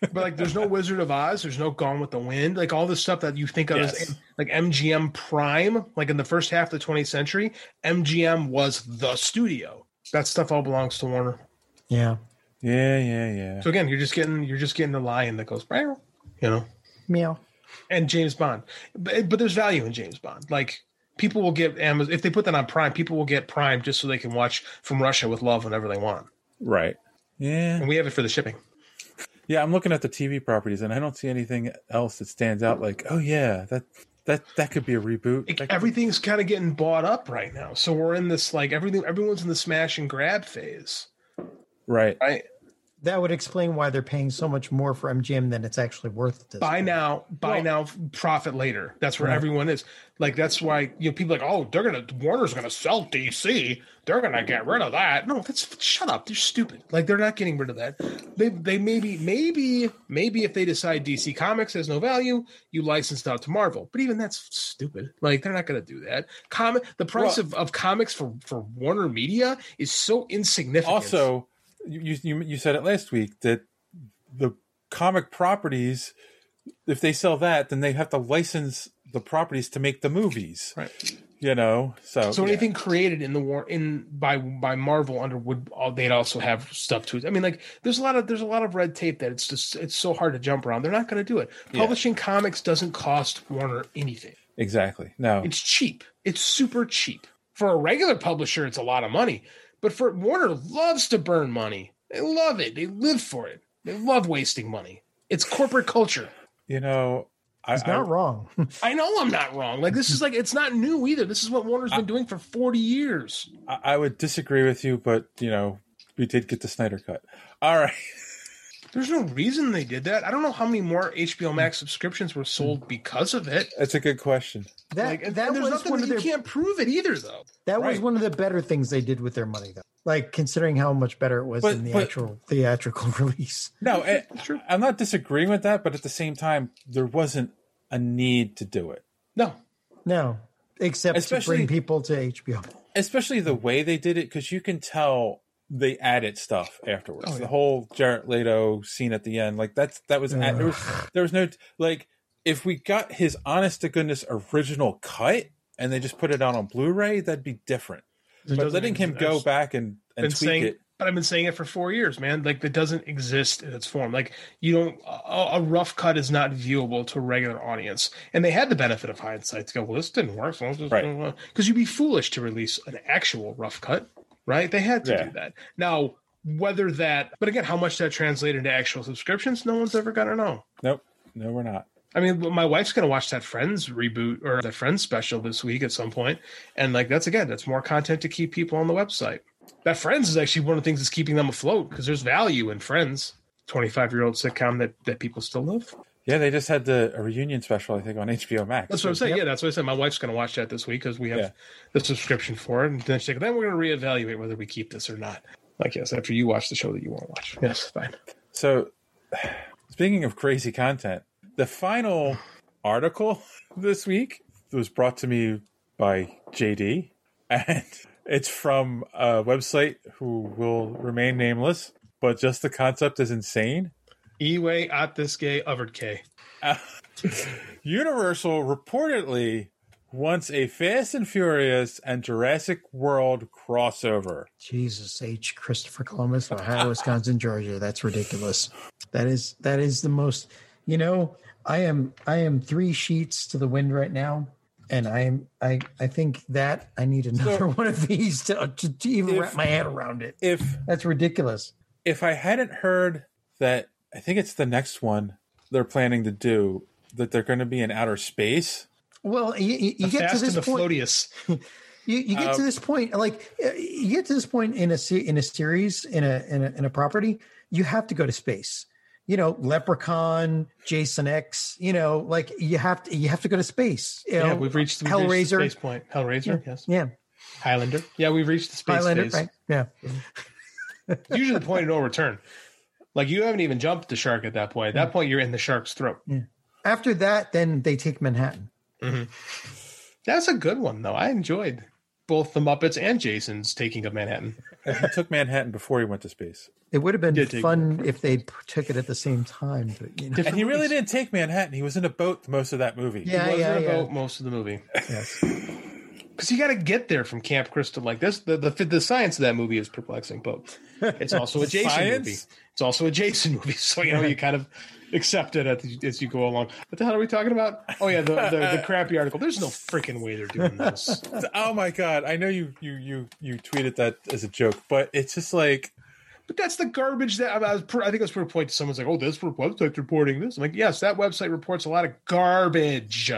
but like, there's no Wizard of Oz. There's no Gone with the Wind. Like all this stuff that you think of Yes. as like MGM Prime. Like in the first half of the 20th century, MGM was the studio. That stuff all belongs to Warner. Yeah. Yeah, yeah, yeah. So again, you're just getting you're just getting the lion that goes, "Meow," you know, Meow. and James Bond. But, but there's value in James Bond. Like people will get Amazon if they put that on Prime. People will get Prime just so they can watch From Russia with Love whenever they want. Right. Yeah. And we have it for the shipping. Yeah, I'm looking at the TV properties and I don't see anything else that stands out like, oh yeah, that that that could be a reboot. Everything's kind of getting bought up right now. So we're in this like everything everyone's in the smash and grab phase. right. Right. That would explain why they're paying so much more for MGM than it's actually worth. At this Buy point. now, buy now, profit later. That's where Right. everyone is. Like that's why you know people are like, oh, they're gonna Warner's gonna sell DC. They're gonna get rid of that. No, that's shut up. They're stupid. Like they're not getting rid of that. They they maybe maybe maybe if they decide DC Comics has no value, you license it out to Marvel. But even that's stupid. Like they're not gonna do that. Comic the price Well- of, of comics for for Warner Media is so insignificant. Also, you, you you said it last week that the comic properties, if they sell that, then they have to license the properties to make the movies. Right. You know, so So yeah. anything created in the war in by by Marvel under would all they'd also have stuff to. I mean, like there's a lot of there's a lot of red tape that it's just it's so hard to jump around. They're not going to do it. Yeah. Publishing comics doesn't cost Warner anything. exactly no. It's cheap. It's super cheap for a regular publisher. It's a lot of money, but for Warner loves to burn money. They love it. They live for it. They love wasting money. It's corporate culture. You know, I, He's not I- wrong. I know I'm not wrong. Like this is like it's not new either. This is what Warner's been doing for 40 years. I, I would disagree with you, but you know, we did get the Snyder cut. All right. There's no reason they did that. I don't know how many more HBO Max subscriptions were sold because of it. That's a good question. That Like, that there's was nothing one that of you can't prove it either, though. that was one of the better things they did with their money, though. Like considering how much better it was But- than the but- actual theatrical release. No, I, I'm not disagreeing with that, but at the same time, there wasn't a need to do it. No, No, except Especially- to bring people to HBO. especially the way they did it because you can tell they added stuff oh, afterwards. Oh, The whole Jared Leto scene at the end, like that's that was there was there was no like if we got his honest to goodness original cut and they just put it out on Blu-ray, that'd be different. It but letting him go back and and tweak saying, it, but I've been saying it for four years, man. Like that doesn't exist in its form. Like you don't, a, a rough cut is not viewable to a regular audience. And they had the benefit of hindsight to go, well, this didn't work, so Right. because you'd be foolish to release an actual rough cut, right? They had to Yeah. do that. Now, whether that, but again, how much that translated into actual subscriptions, no one's ever gonna know. nope, no, we're not. I mean, my wife's going to watch that Friends reboot or the Friends special this week at some point, and like that's again, that's more content to keep people on the website. That Friends is actually one of the things that's keeping them afloat because there's value in Friends, twenty-five year old sitcom that that people still love. Yeah, they just had the a reunion special, I think, on HBO Max. That's what I'm saying. Yeah, that's what I said. My wife's going to watch that this week because we have Yeah. the subscription for it, and then, she's like, then we're going to reevaluate whether we keep this or not. Like, yes, after you watch the show that you want to watch. Yes, fine. So, speaking of crazy content, the final article this week was brought to me by JD, and it's from a website who will remain nameless, but just the concept is insane. Eway at this gay Overd K. Universal reportedly wants a Fast and Furious and Jurassic World crossover. Jesus H. Christopher Columbus, Ohio, Wisconsin, Georgia. That's ridiculous. That is that is the most You know, I am I am three sheets to the wind right now, and I am I I think that I need another one of these to to, to even If- wrap my head around it. If That's ridiculous. if I hadn't heard that, I think it's the next one they're planning to do that they're going to be in outer space. Well, you, you, you The get to this and the point. You, you get to Um, this point, like uh, you get to this point in a in a series in a, in a in a property, you have to go to space. You know, Leprechaun, Jason X. You know, like you have to you have to go to space. You yeah, know, we've reached, we've reached the Hellraiser. space point. Hellraiser, yes. Yeah, Highlander. Yeah, we've reached the space Highlander, phase. right? Yeah, usually the point of no return. Like you haven't even jumped the shark at that point. At that mm. point, you're in the shark's throat. Yeah. After that, then they take Manhattan. Mm-hmm. That's a good one, though. I enjoyed both the Muppets and Jason's taking of Manhattan. He took Manhattan before he went to space. It would have been fun if they took it at the same time, but you know, And he really didn't take Manhattan. He was in a boat most of that movie. Yeah, he was yeah, in a yeah. boat most of the movie. yes. Because you got to get there from Camp Crystal. Like this, the, the the science of that movie is perplexing, but it's also a Jason Science? movie. It's also a Jason movie, so you know you kind of accept it as, as you go along. What the hell are we talking about? Oh yeah, the the, the crappy article. There's no freaking way they're doing this. Oh my god! I know you you you you tweeted that as a joke, but it's just like But that's the garbage that I, was. I think I was per point. To someone's like, "Oh, this website's reporting this." I'm like, "Yes, that website reports a lot of garbage."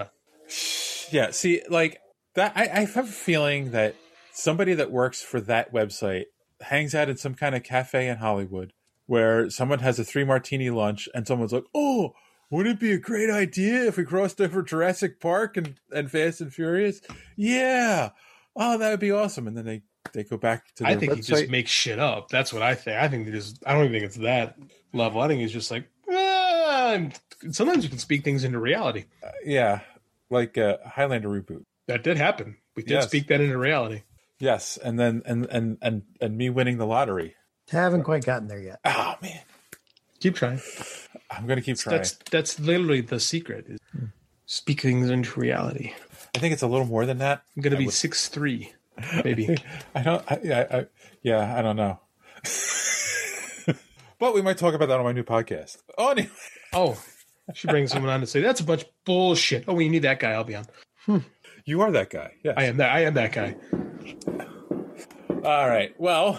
yeah. See, like that. I, I have a feeling that somebody that works for that website hangs out in some kind of cafe in Hollywood where someone has a three martini lunch and someone's like, "Oh, wouldn't it be a great idea if we crossed over Jurassic Park and and Fast and Furious?" Yeah. Oh, that would be awesome. And then they they go back to. I think he just makes shit up. That's what I think. I think just. I don't even think it's that level. I think he's just like. "Ah," sometimes you can speak things into reality. yeah, like a Highlander reboot. That did happen. We did Yes. speak that into reality. Yes, and then and and and and me winning the lottery. Haven't quite gotten there yet. Oh man, Keep trying. I'm gonna keep trying. That's that's literally the secret. Is speak things into reality. I think it's a little more than that. I'm gonna I be would- six three, maybe. I don't. I, yeah, I, yeah, I don't know. but we might talk about that on my new podcast. Oh, anyway. oh, she brings someone on to say that's a bunch of bullshit. Oh, we need that guy. I'll be on. Hmm. You are that guy. Yes. I am that. I am that guy. All right. Well,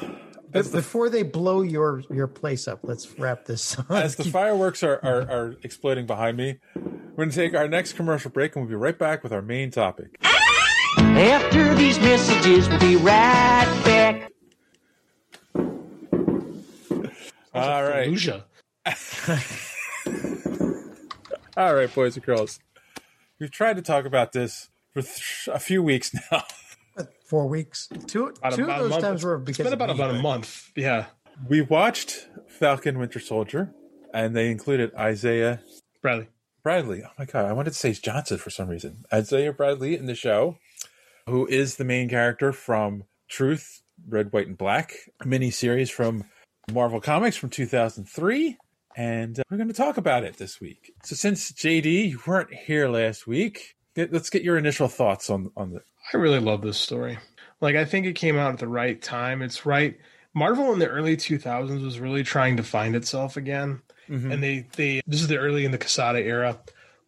But before they blow your your place up, let's wrap this. up. as the fireworks are, are, are exploding behind me, we're going to take our next commercial break and we'll be right back with our main topic. After these messages, we'll be right back. All right. All right, boys and girls. We've tried to talk about this for th- a few weeks now. Four weeks. Two About two about of a those month. times were It's because been about about a month. Yeah, We watched Falcon Winter Soldier, and they included Isaiah Bradley. Bradley. Oh my god, I wanted to say Johnson for some reason. Isaiah Bradley in the show, who is the main character from Truth, Red, White, and Black, a miniseries from Marvel Comics from 2003. And uh, we're going to talk about it this week. So, since JD, you weren't here last week, get, let's get your initial thoughts on on the. I really love this story. Like, I think it came out at the right time. It's right. Marvel in the early 2000s was really trying to find itself again. Mm-hmm. And they, they, this is the early in the Quesada era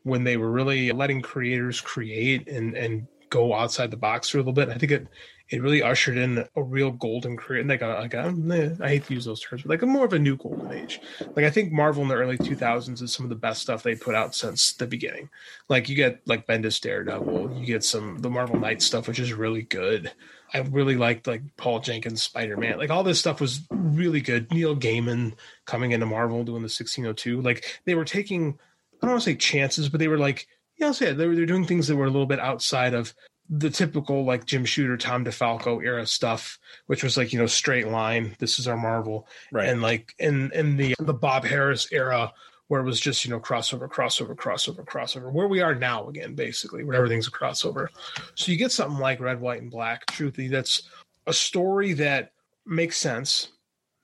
when they were really letting creators create and, and go outside the box for a little bit. I think it, it really ushered in a real golden career. Like, a, like a, eh, I hate to use those terms, but like a more of a new golden age. Like, I think Marvel in the early 2000s is some of the best stuff they put out since the beginning. Like, you get like Bendis Daredevil, you get some, the Marvel Knight stuff, which is really good. I really liked like Paul Jenkins Spider Man. Like all this stuff was really good. Neil Gaiman coming into Marvel doing the 1602. Like they were taking, I don't want to say chances, but they were like, yeah, I'll. They were, they were doing things that were a little bit outside of the typical like Jim Shooter, Tom DeFalco era stuff, which was like, you know, straight line. This is our Marvel. Right. And like in, in the, the Bob Harras era, where it was just you know crossover, crossover, crossover, crossover. Where we are now again, basically, where everything's a crossover. So you get something like Red, White, and Black. Truthfully, that's a story that makes sense.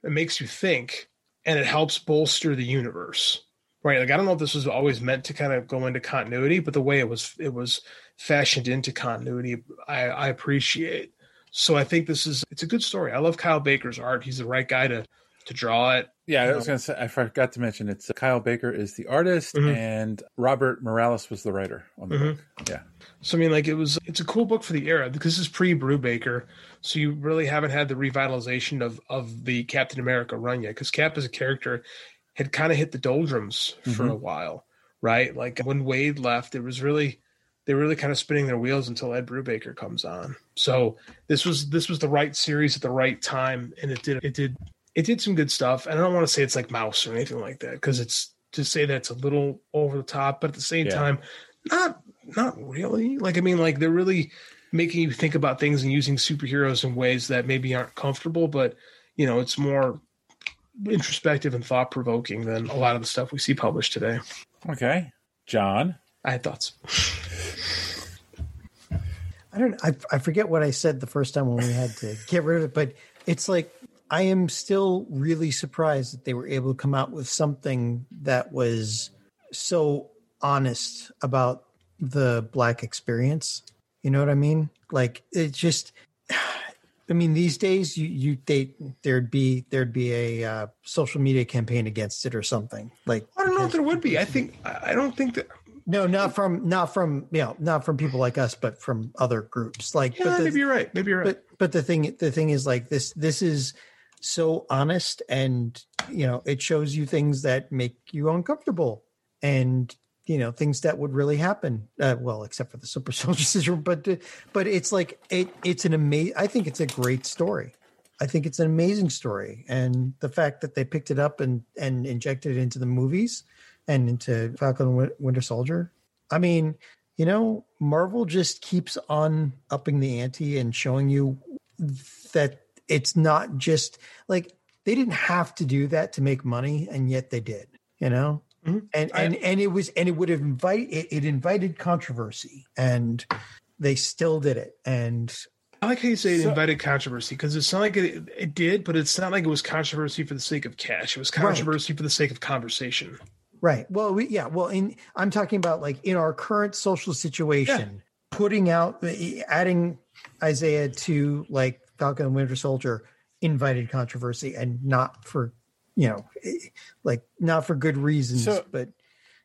It makes you think, and it helps bolster the universe. Right? Like I don't know if this was always meant to kind of go into continuity, but the way it was it was fashioned into continuity, I, I appreciate. So I think this is it's a good story. I love Kyle Baker's art. He's the right guy to to draw it. Yeah, I was going to say, I forgot to mention it's uh, Kyle Baker is the artist Mhm. and Robert Morales was the writer on the Mhm. book. Yeah. So I mean, like it was, it's a cool book for the era because this is pre Brubaker, so you really haven't had the revitalization of of the Captain America run yet. Because Cap as a character had kind of hit the doldrums for Mhm. a while, right? Like when Waid left, it was really they were really kind of spinning their wheels until Ed Brubaker comes on. So this was this was the right series at the right time, and it did it did it did some good stuff. And I don't want to say it's like Maus or anything like that because it's to say that's a little over the top, but at the same Yeah. time, not not really. Like I mean, like they're really making you think about things and using superheroes in ways that maybe aren't comfortable, but you know, it's more introspective and thought provoking than a lot of the stuff we see published today. Okay. John. I had thoughts. I don't. I, I forget what I said the first time when we had to get rid of it, but it's like I am still really surprised that they were able to come out with something that was so honest about the black experience. You know what I mean? Like it just. I mean, these days you you they there'd be there'd be a uh, social media campaign against it or something. Like I don't know if there would be. I think I I don't think that. No, not from not from you know not from people like us, but from other groups. Like, Yeah, but the, maybe you're right. Maybe you're right. but but the thing the thing is like this this is so honest and you know it shows you things that make you uncomfortable and you know things that would really happen uh, well except for the super soldier syndrome but but it's like it it's an amazing i think it's a great story i think it's an amazing story and the fact that they picked it up and and injected it into the movies and into falcon winter soldier i mean you know marvel just keeps on upping the ante and showing you that it's not just like they didn't have to do that to make money and yet they did you know Mhm. and and and it was and it would have invite it, it invited controversy and they still did it and I like how you say it So- invited controversy because it's not like it, it did, but it's not like it was controversy for the sake of cash. It was Right. controversy for the sake of conversation. Right. Well, we, yeah. Well, in I'm talking about like in our current social situation, putting out, adding Isaiah to like Falcon and Winter Soldier invited controversy, and not for you know, eh, like not for good reasons, So- but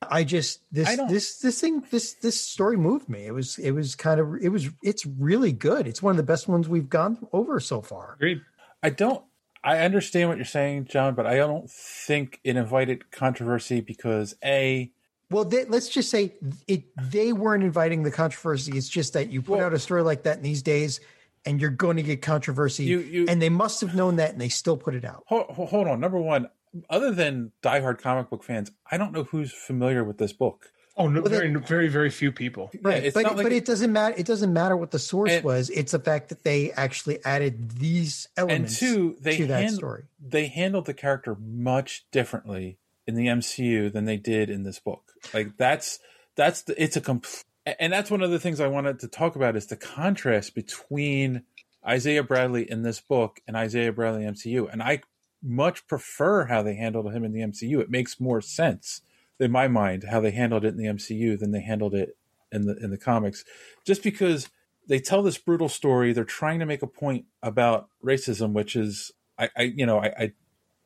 I just this I this this thing this this story moved me. It was it was kind of it was it's really good. It's one of the best ones we've gone over so far. Agreed. I don't. I understand what you're saying, John, but I don't think it invited controversy because a Well, they, let's just say it. They weren't inviting the controversy. It's just that you put Well- out a story like that in these days, and you're going to get controversy. You- you- and they must have known that, and they still put it out. hold, hold on. Number one, other than diehard comic book fans, I don't know who's familiar with this book. Oh, no, Well, very, very, very few people. Right, it's but not like but it- it doesn't matter. It doesn't matter what the source And- was. It's the fact that they actually added these elements And elements two, they to that hand- story. they handled the character much differently in the MCU than they did in this book. Like that's that's the, it's a complete, and that's one of the things I wanted to talk about is the contrast between Isaiah Bradley in this book and Isaiah Bradley MCU. And I much prefer how they handled him in the MCU. It makes more sense in my mind how they handled it in the MCU than they handled it in the in the comics. Just because they tell this brutal story, they're trying to make a point about racism, which is I, I you know, I, I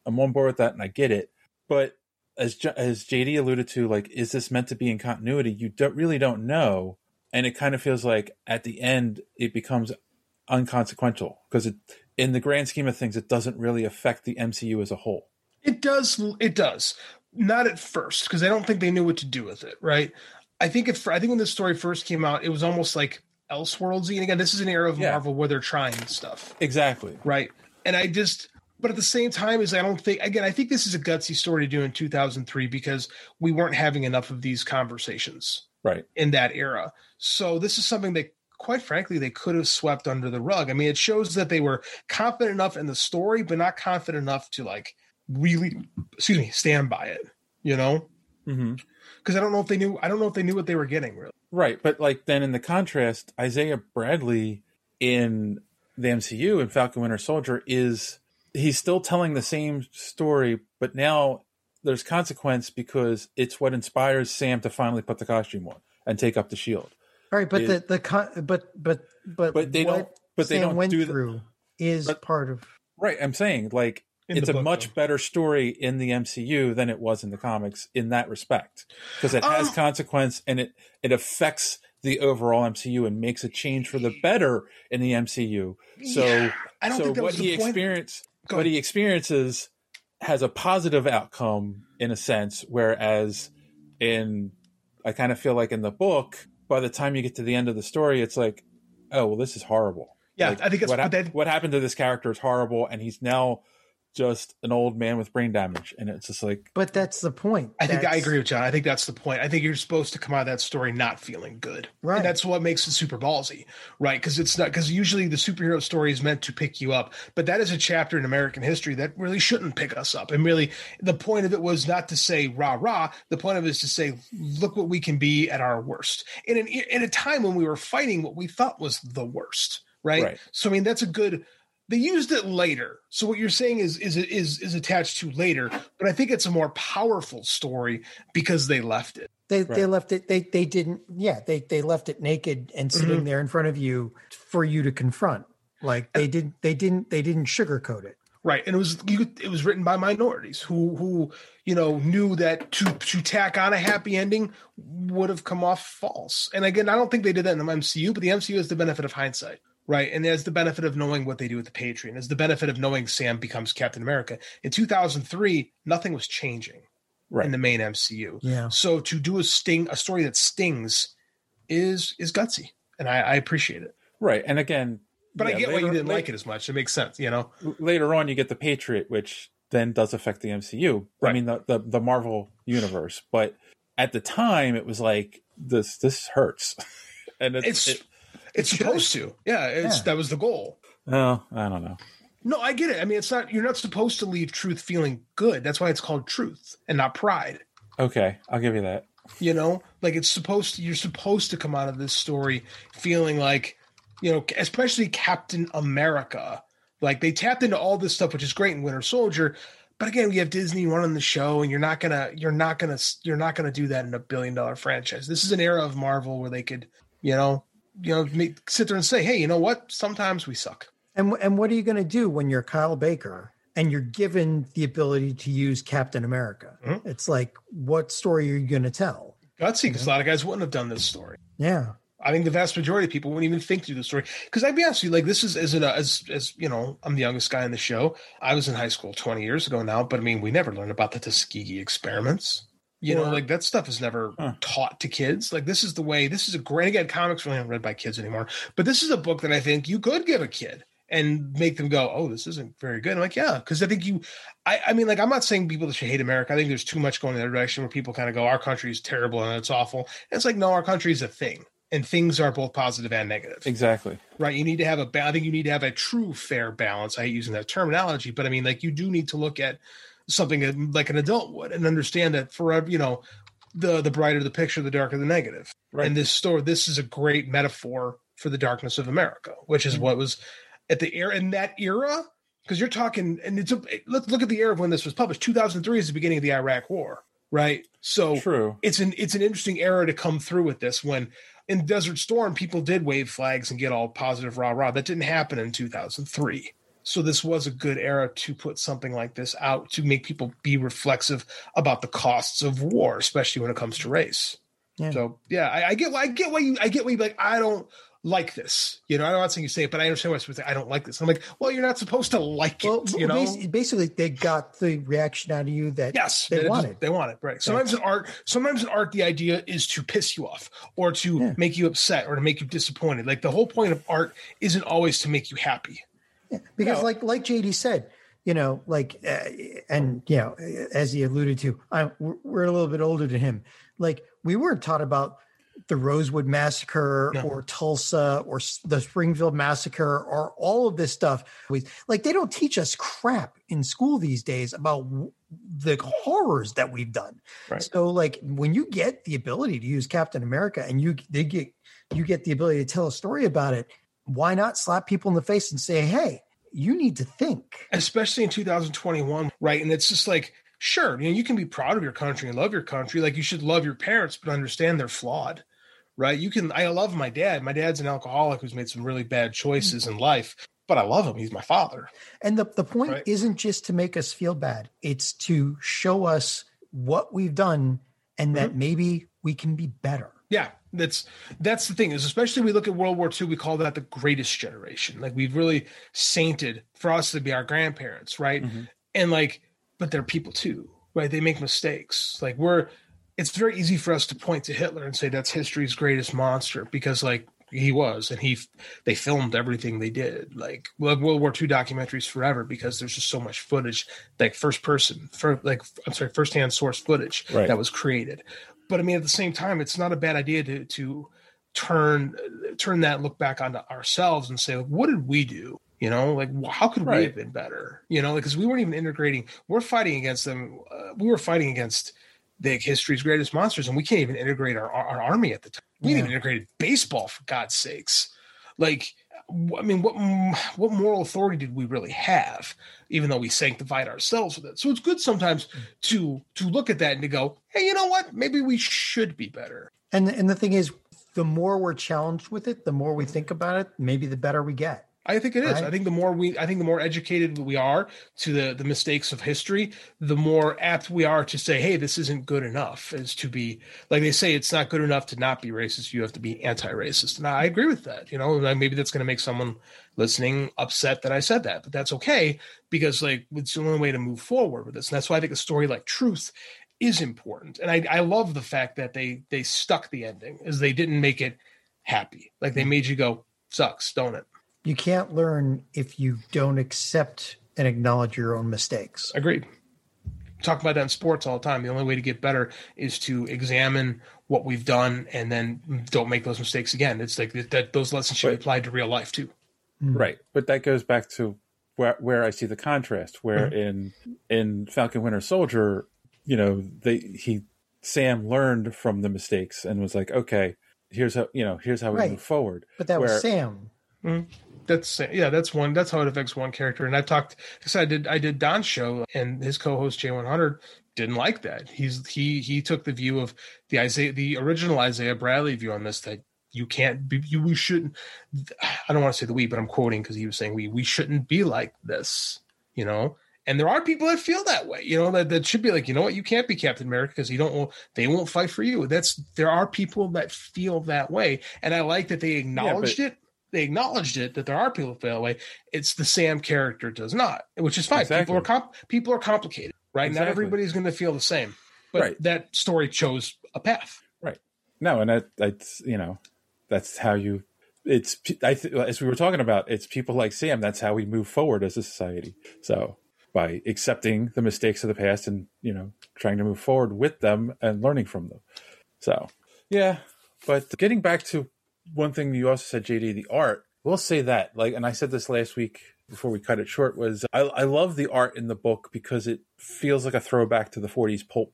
I'm on board with that and I get it. But as J- as JD alluded to, like, is this meant to be in continuity? You don't really don't know, and it kind of feels like at the end it becomes unconsequential because it, in the grand scheme of things, it doesn't really affect the MCU as a whole. It does. It does. Not at first, because I don't think they knew what to do with it. Right. I think if I think when this story first came out, it was almost like Elseworldsy. And again, this is an era of Yeah. Marvel where they're trying stuff. Exactly. Right. And I just, but at the same time, is I don't think again. I think this is a gutsy story to do in 2003 because we weren't having enough of these conversations Right. in that era. So this is something that quite frankly they could have swept under the rug. I mean, it shows that they were confident enough in the story, but not confident enough to like really excuse me, stand by it, you know? Mm-hmm. Because I don't know if they knew I don't know if they knew what they were getting really. Right, but like then in the contrast, Isaiah Bradley in the MCU in Falcon Winter Soldier is he's still telling the same story, but now there's consequence because it's what inspires Sam to finally put the costume on and take up the shield. All right, but It- the the con- but but but But they what don't- but they don't went do the- through is but- part of Right, I'm saying like In it's a book, much better story in the MCU than it was in the comics in that respect because it has Um, consequence and it it affects the overall MCU and makes a change for the better in the MCU. So Yeah, I don't so think that what he point. experienced what he experiences has a positive outcome in a sense whereas in I kind of feel like in the book by the time you get to the end of the story it's like oh well this is horrible. Yeah, Like, I think that's what, but hap- that- what happened to this character is horrible, and he's now just an old man with brain damage, and it's just like, But that's the point. I think I agree with John. I think that's the point. I think you're supposed to come out of that story not feeling good, Right. And that's what makes it super ballsy, right? Because it's not because usually the superhero story is meant to pick you up, but that is a chapter in American history that really shouldn't pick us up. And really, the point of it was not to say rah rah. The point of it is to say, look what we can be at our worst. In an in a time when we were fighting what we thought was the worst, right? Right. So I mean, that's a good. They used it later, so what you're saying is is is is attached to later. But I think it's a more powerful story because they left it. They they left it. They they didn't. Yeah, they they left it naked and sitting Mhm. there in front of you for you to confront. Like they didn't They didn't. They didn't sugarcoat it. Right, and it was you, it was written by minorities who who you know knew that to to tack on a happy ending would have come off false. And again, I don't think they did that in the MCU, but the MCU has the benefit of hindsight, right? And there's the benefit of knowing what they do with the Patriot. There's the benefit of knowing Sam becomes Captain America. In 2003, nothing was changing Right. in the main MCU. Yeah. So to do a sting a story that stings is is gutsy, and I, I appreciate it. right. And again, But yeah, I get why you didn't la- like it as much. It makes sense, you know. Later on, you get the Patriot, which then does affect the MCU. I mean, the, the the Marvel universe. But at the time, it was like this. This hurts, and it's, It's it, it's supposed to. Yeah, it's Yeah. that was the goal. oh, I don't know. No, I get it. I mean, it's not you're not supposed to leave truth feeling good. That's why it's called truth and not pride. Okay, I'll give you that. You know, like it's supposed to. You're supposed to come out of this story feeling like, you know, especially Captain America. Like they tapped into all this stuff, which is great in Winter Soldier. But again, we have Disney running the show, and you're not gonna, you're not gonna, you're not gonna do that in a billion dollar franchise. This is an era of Marvel where they could, you know, you know, make, sit there and say, hey, you know what? Sometimes we suck. And and what are you going to do when you're Kyle Baker and you're given the ability to use Captain America? Mm-hmm. It's like, what story are you going to tell? Gutsy, because a lot of guys wouldn't have done this story. Yeah. I think the vast majority of people wouldn't even think through the story. Because I'd be honest with you, like this is as as as you know, I'm the youngest guy in the show. I was in high school 20 years ago now, but I mean, we never learned about the Tuskegee experiments. You know, like that stuff is never taught to kids. Like this is the way. This is a great. Again, comics really aren't read by kids anymore. But this is a book that I think you could give a kid and make them go, "Oh, this isn't very good." I'm like, yeah, because I think you. I, I mean, like, I'm not saying people should hate America. I think there's too much going in that direction where people kind of go, "Our country is terrible and it's awful." And it's like, no, our country is a thing, and things are both positive and negative Exactly. right? You need to have a, I think you need to have a true fair balance. I hate using that terminology, but I mean, like you do need to look at something like an adult would and understand that forever, you know, the the brighter the picture, the darker the negative. Right. And this story, this is a great metaphor for the darkness of America, which Mm-hmm. is what was at the era in that era. Because you're talking, and it's a let's look at the era of when this was published. 2003 is the beginning of the Iraq War, right? So True. it's an it's an interesting era to come through with this when in Desert Storm people did wave flags and get all positive rah rah. That didn't happen in 2003. So this was a good era to put something like this out to make people be reflexive about the costs of war, especially when it comes to race. Yeah. So yeah, I, I get why I get why you I get why you like I don't like this. You know, I'm not saying you say it, but I understand why it's I don't like this. I'm like, well, you're not supposed to like it. Well, you know, basically, they got the reaction out of you that Yes, they it wanted. they want it. Right. Sometimes in art, sometimes in art, the idea is to piss you off or to Yeah. make you upset or to make you disappointed. Like the whole point of art isn't always to make you happy. because No. like like JD said, you know, like uh, and you know, as he alluded to, I we're we're a little bit older than him. Like we weren't taught about the Rosewood massacre No. or Tulsa or the Springfield massacre or all of this stuff. We like they don't teach us crap in school these days about w- the horrors that we've done. Right. So like when you get the ability to use Captain America and you they get you get the ability to tell a story about it, why not slap people in the face and say, "Hey, you need to think." especially in 2021, right? And it's just like, sure, you know, you can be proud of your country and love your country. Like you should love your parents, but understand they're flawed, right? You can, I love my dad. My dad's an alcoholic who's made some really bad choices in life. but I love him. He's my father. And the, the point Right. isn't just to make us feel bad, it's to show us what we've done and that mm-hmm. maybe we can be better. Yeah, that's that's the thing is especially we look at World War II, we call that the greatest generation. Like we've really sainted for us to be our grandparents, right? Mm-hmm. And like, but they're people too, right? They make mistakes. Like we're it's very easy for us to point to Hitler and say that's history's greatest monster because like he was and he they filmed everything they did like world war ii documentaries forever because there's just so much footage like first person for like i'm sorry first hand source footage Right. that was created but i mean at the same time it's not a bad idea to to turn turn that look back onto ourselves and say like, what did we do? You know like how could we have been better? You know because we weren't even integrating we're fighting against them uh, we were fighting against the history's greatest monsters and we can't even integrate our, our army at the time. We Yeah. didn't even integrate baseball for god's sakes. Like i mean what what moral authority did we really have even though we sanctified ourselves with it? So it's good sometimes hmm. to to look at that and to go hey you know what? Maybe we should be better. And and the thing is, the more we're challenged with it, the more we think about it, maybe the better we get. I think it is. Right. I think the more we, I think the more educated we are to the the mistakes of history, the more apt we are to say, "Hey, this isn't good enough." Is to be like they say, it's not good enough to not be racist. You have to be anti-racist, and I agree with that. You know, like maybe that's going to make someone listening upset that I said that, but that's okay because like it's the only way to move forward with this, and that's why I think a story like Truth is important. And I, I love the fact that they they stuck the ending, is they didn't make it happy. Like they mm. made you go, "Sucks, don't it?" You can't learn if you don't accept and acknowledge your own mistakes. Agreed. Talk about that in sports all the time. The only way to get better is to examine what we've done and then don't make those mistakes again. It's like that, that those lessons should be applied to real life too. Right, but that goes back to where where I see the contrast. Where Mm-hmm. in in Falcon Winter Soldier, you know, they he Sam learned from the mistakes and was like, okay, here's how you know, here's how we Right. move forward. But that Where- was Sam. That's yeah, that's one. That's how it affects one character. And I've talked because I did I did Don's show and his co-host J one hundred didn't like that. He's he he took the view of the Isaiah the original Isaiah Bradley view on this that you can't be you we shouldn't I don't want to say the we, but I'm quoting because he was saying we we shouldn't be like this, you know. And there are people that feel that way, you know, that, that should be like, you know what, you can't be Captain America because you don't they won't fight for you. That's there are people that feel that way. And I like that they acknowledged it they acknowledged it that there are people who feel that way. It's the Sam character does not, which is fine. Exactly. People are comp- people are complicated, right? Not everybody's going to feel the same, but Right. that story chose a path. Right. No, and that that's you know, that's how you. It's I th- as we were talking about. It's people like Sam. That's how we move forward as a society. So by accepting the mistakes of the past and you know trying to move forward with them and learning from them. So yeah, but getting back to one thing you also said, JD, the art. We'll say that like, and I said this last week before we cut it short. Was I, I love the art in the book because it feels like a throwback to the '40s pulp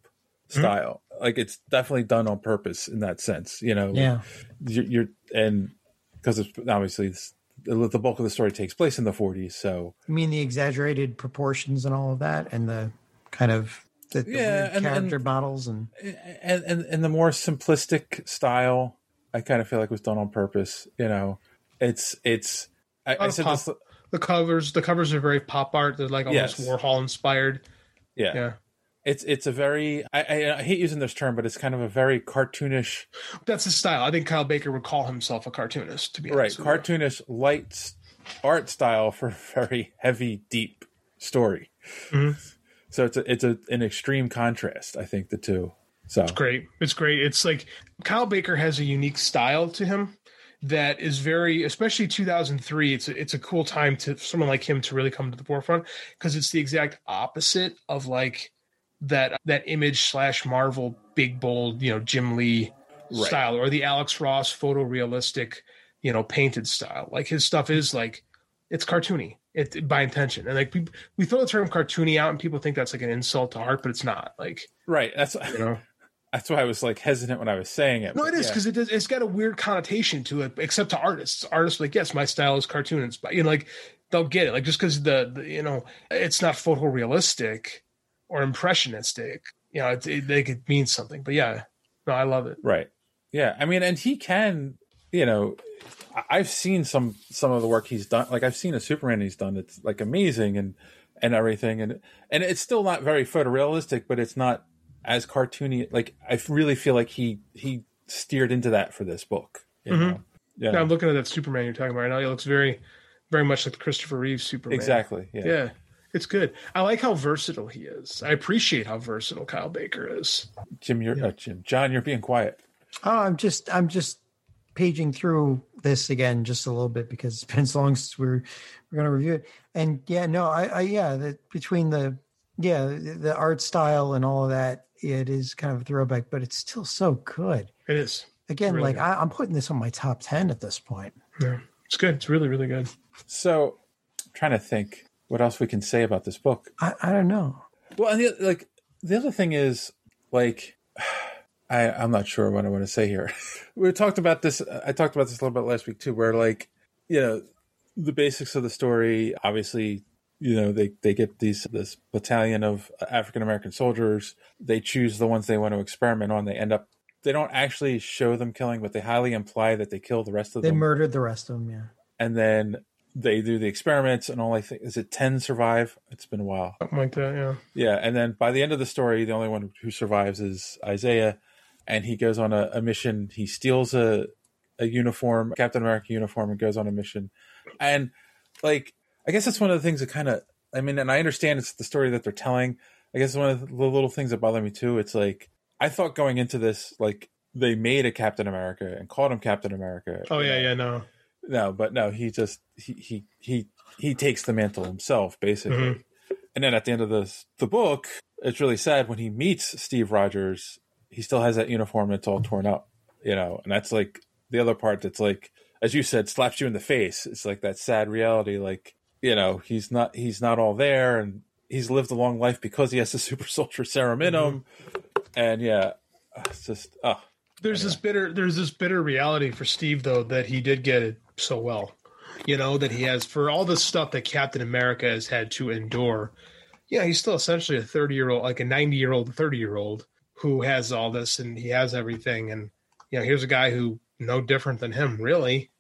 hmm. style. Like it's definitely done on purpose in that sense. You know, Yeah. you're, you're and because it's obviously it's, the the bulk of the story takes place in the 40s. So I mean, the exaggerated proportions and all of that, and the kind of the, the Yeah, and- character and- models, and and, and and the more simplistic style, I kind of feel like it was done on purpose. You know, it's it's. I, I said pop- this. the covers, the covers are very pop art. They're like almost Yes. Warhol inspired. Yeah. Yeah. It's it's a very I, I, I hate using this term, but it's kind of a very cartoonish, That's his style. I think Kyle Baker would call himself a cartoonist. To be right? with you. Cartoonish light art style for a very heavy, deep story. Mhm. So it's a, it's a, an extreme contrast. I think the two. So It's great. It's great. It's like Kyle Baker has a unique style to him that is very, especially 2003. It's a, it's a cool time to someone like him to really come to the forefront because it's the exact opposite of like that that image slash Marvel big bold you know Jim Lee Right. style or the Alex Ross photorealistic you know painted style. Like his stuff is like it's cartoony it by intention and like we, we throw the term cartoony out and people think that's like an insult to art, but it's not. Like right. That's you know. That's why I was like hesitant when I was saying it. No, but it is yeah. because it does, it's got a weird connotation to it, except to artists. Artists like, yes, my style is cartoon inspired. You know, like they'll get it. Like just because the, the you know it's not photorealistic or impressionistic, you know, it, it, like it means something. But yeah, no, I love it. Right. Yeah. I mean, and he can you know, I've seen some some of the work he's done. Like I've seen a Superman he's done. It's like amazing and and everything, and and it's still not very photorealistic, but it's not as cartoony. Like I really feel like he he steered into that for this book. You Mhm. know? Yeah. Yeah, I'm looking at that Superman you're talking about right now. He looks very, very much like the Christopher Reeve Superman. Exactly, yeah. yeah. it's good. I like how versatile he is. I appreciate how versatile Kyle Baker is. Jim, you're uh, Jim. John, you're being quiet. Oh, I'm just I'm just paging through this again just a little bit because it's been so long since we're we're going to review it. And yeah, no, I, I yeah, the, between the yeah the, the art style and all of that, it is kind of a throwback, but it's still so good. It is Again, Really like good. I, I'm putting this on my top ten at this point. Yeah, it's good. It's really, really good. So, I'm trying to think what else we can say about this book. I, I don't know. Well, and the, like the other thing is like I I'm not sure what I want to say here. we talked about this. I talked about this a little bit last week too, where like you know the basics of the story. Obviously, you know they they get these this battalion of African American soldiers. They choose the ones they want to experiment on. They end up. They don't actually show them killing, but they highly imply that they kill the rest of They them murdered the rest of them. Yeah. and then they do the experiments and all I think is it 10 survive it's been a while Something like that. Yeah. yeah and then by the end of the story the only one who survives is Isaiah and he goes on a, a mission he steals a a uniform Captain America uniform and goes on a mission and like I guess that's one of the things that kind of I mean and I understand it's the story that they're telling I guess one of the little things that bother me too it's like I thought going into this like they made a Captain America and called him Captain America Oh yeah, yeah. No. no, but no, he just he he he he takes the mantle himself basically. Mhm. And then at the end of the the book, it's really sad when he meets Steve Rogers. He still has that uniform and it's all torn up, you know, and that's like the other part that's like, as you said, slaps you in the face. It's like that sad reality, like you know, he's not he's not all there, and he's lived a long life because he has the super soldier serum in him, and yeah, it's just oh There's this bitter there's this bitter reality for Steve though that he did get it so well. You know, that he has for all the stuff that Captain America has had to endure. Yeah, he's still essentially a 30 year old, like a 90 year old, 30 year old who has all this and he has everything. And, you know, here's a guy who no different than him, really,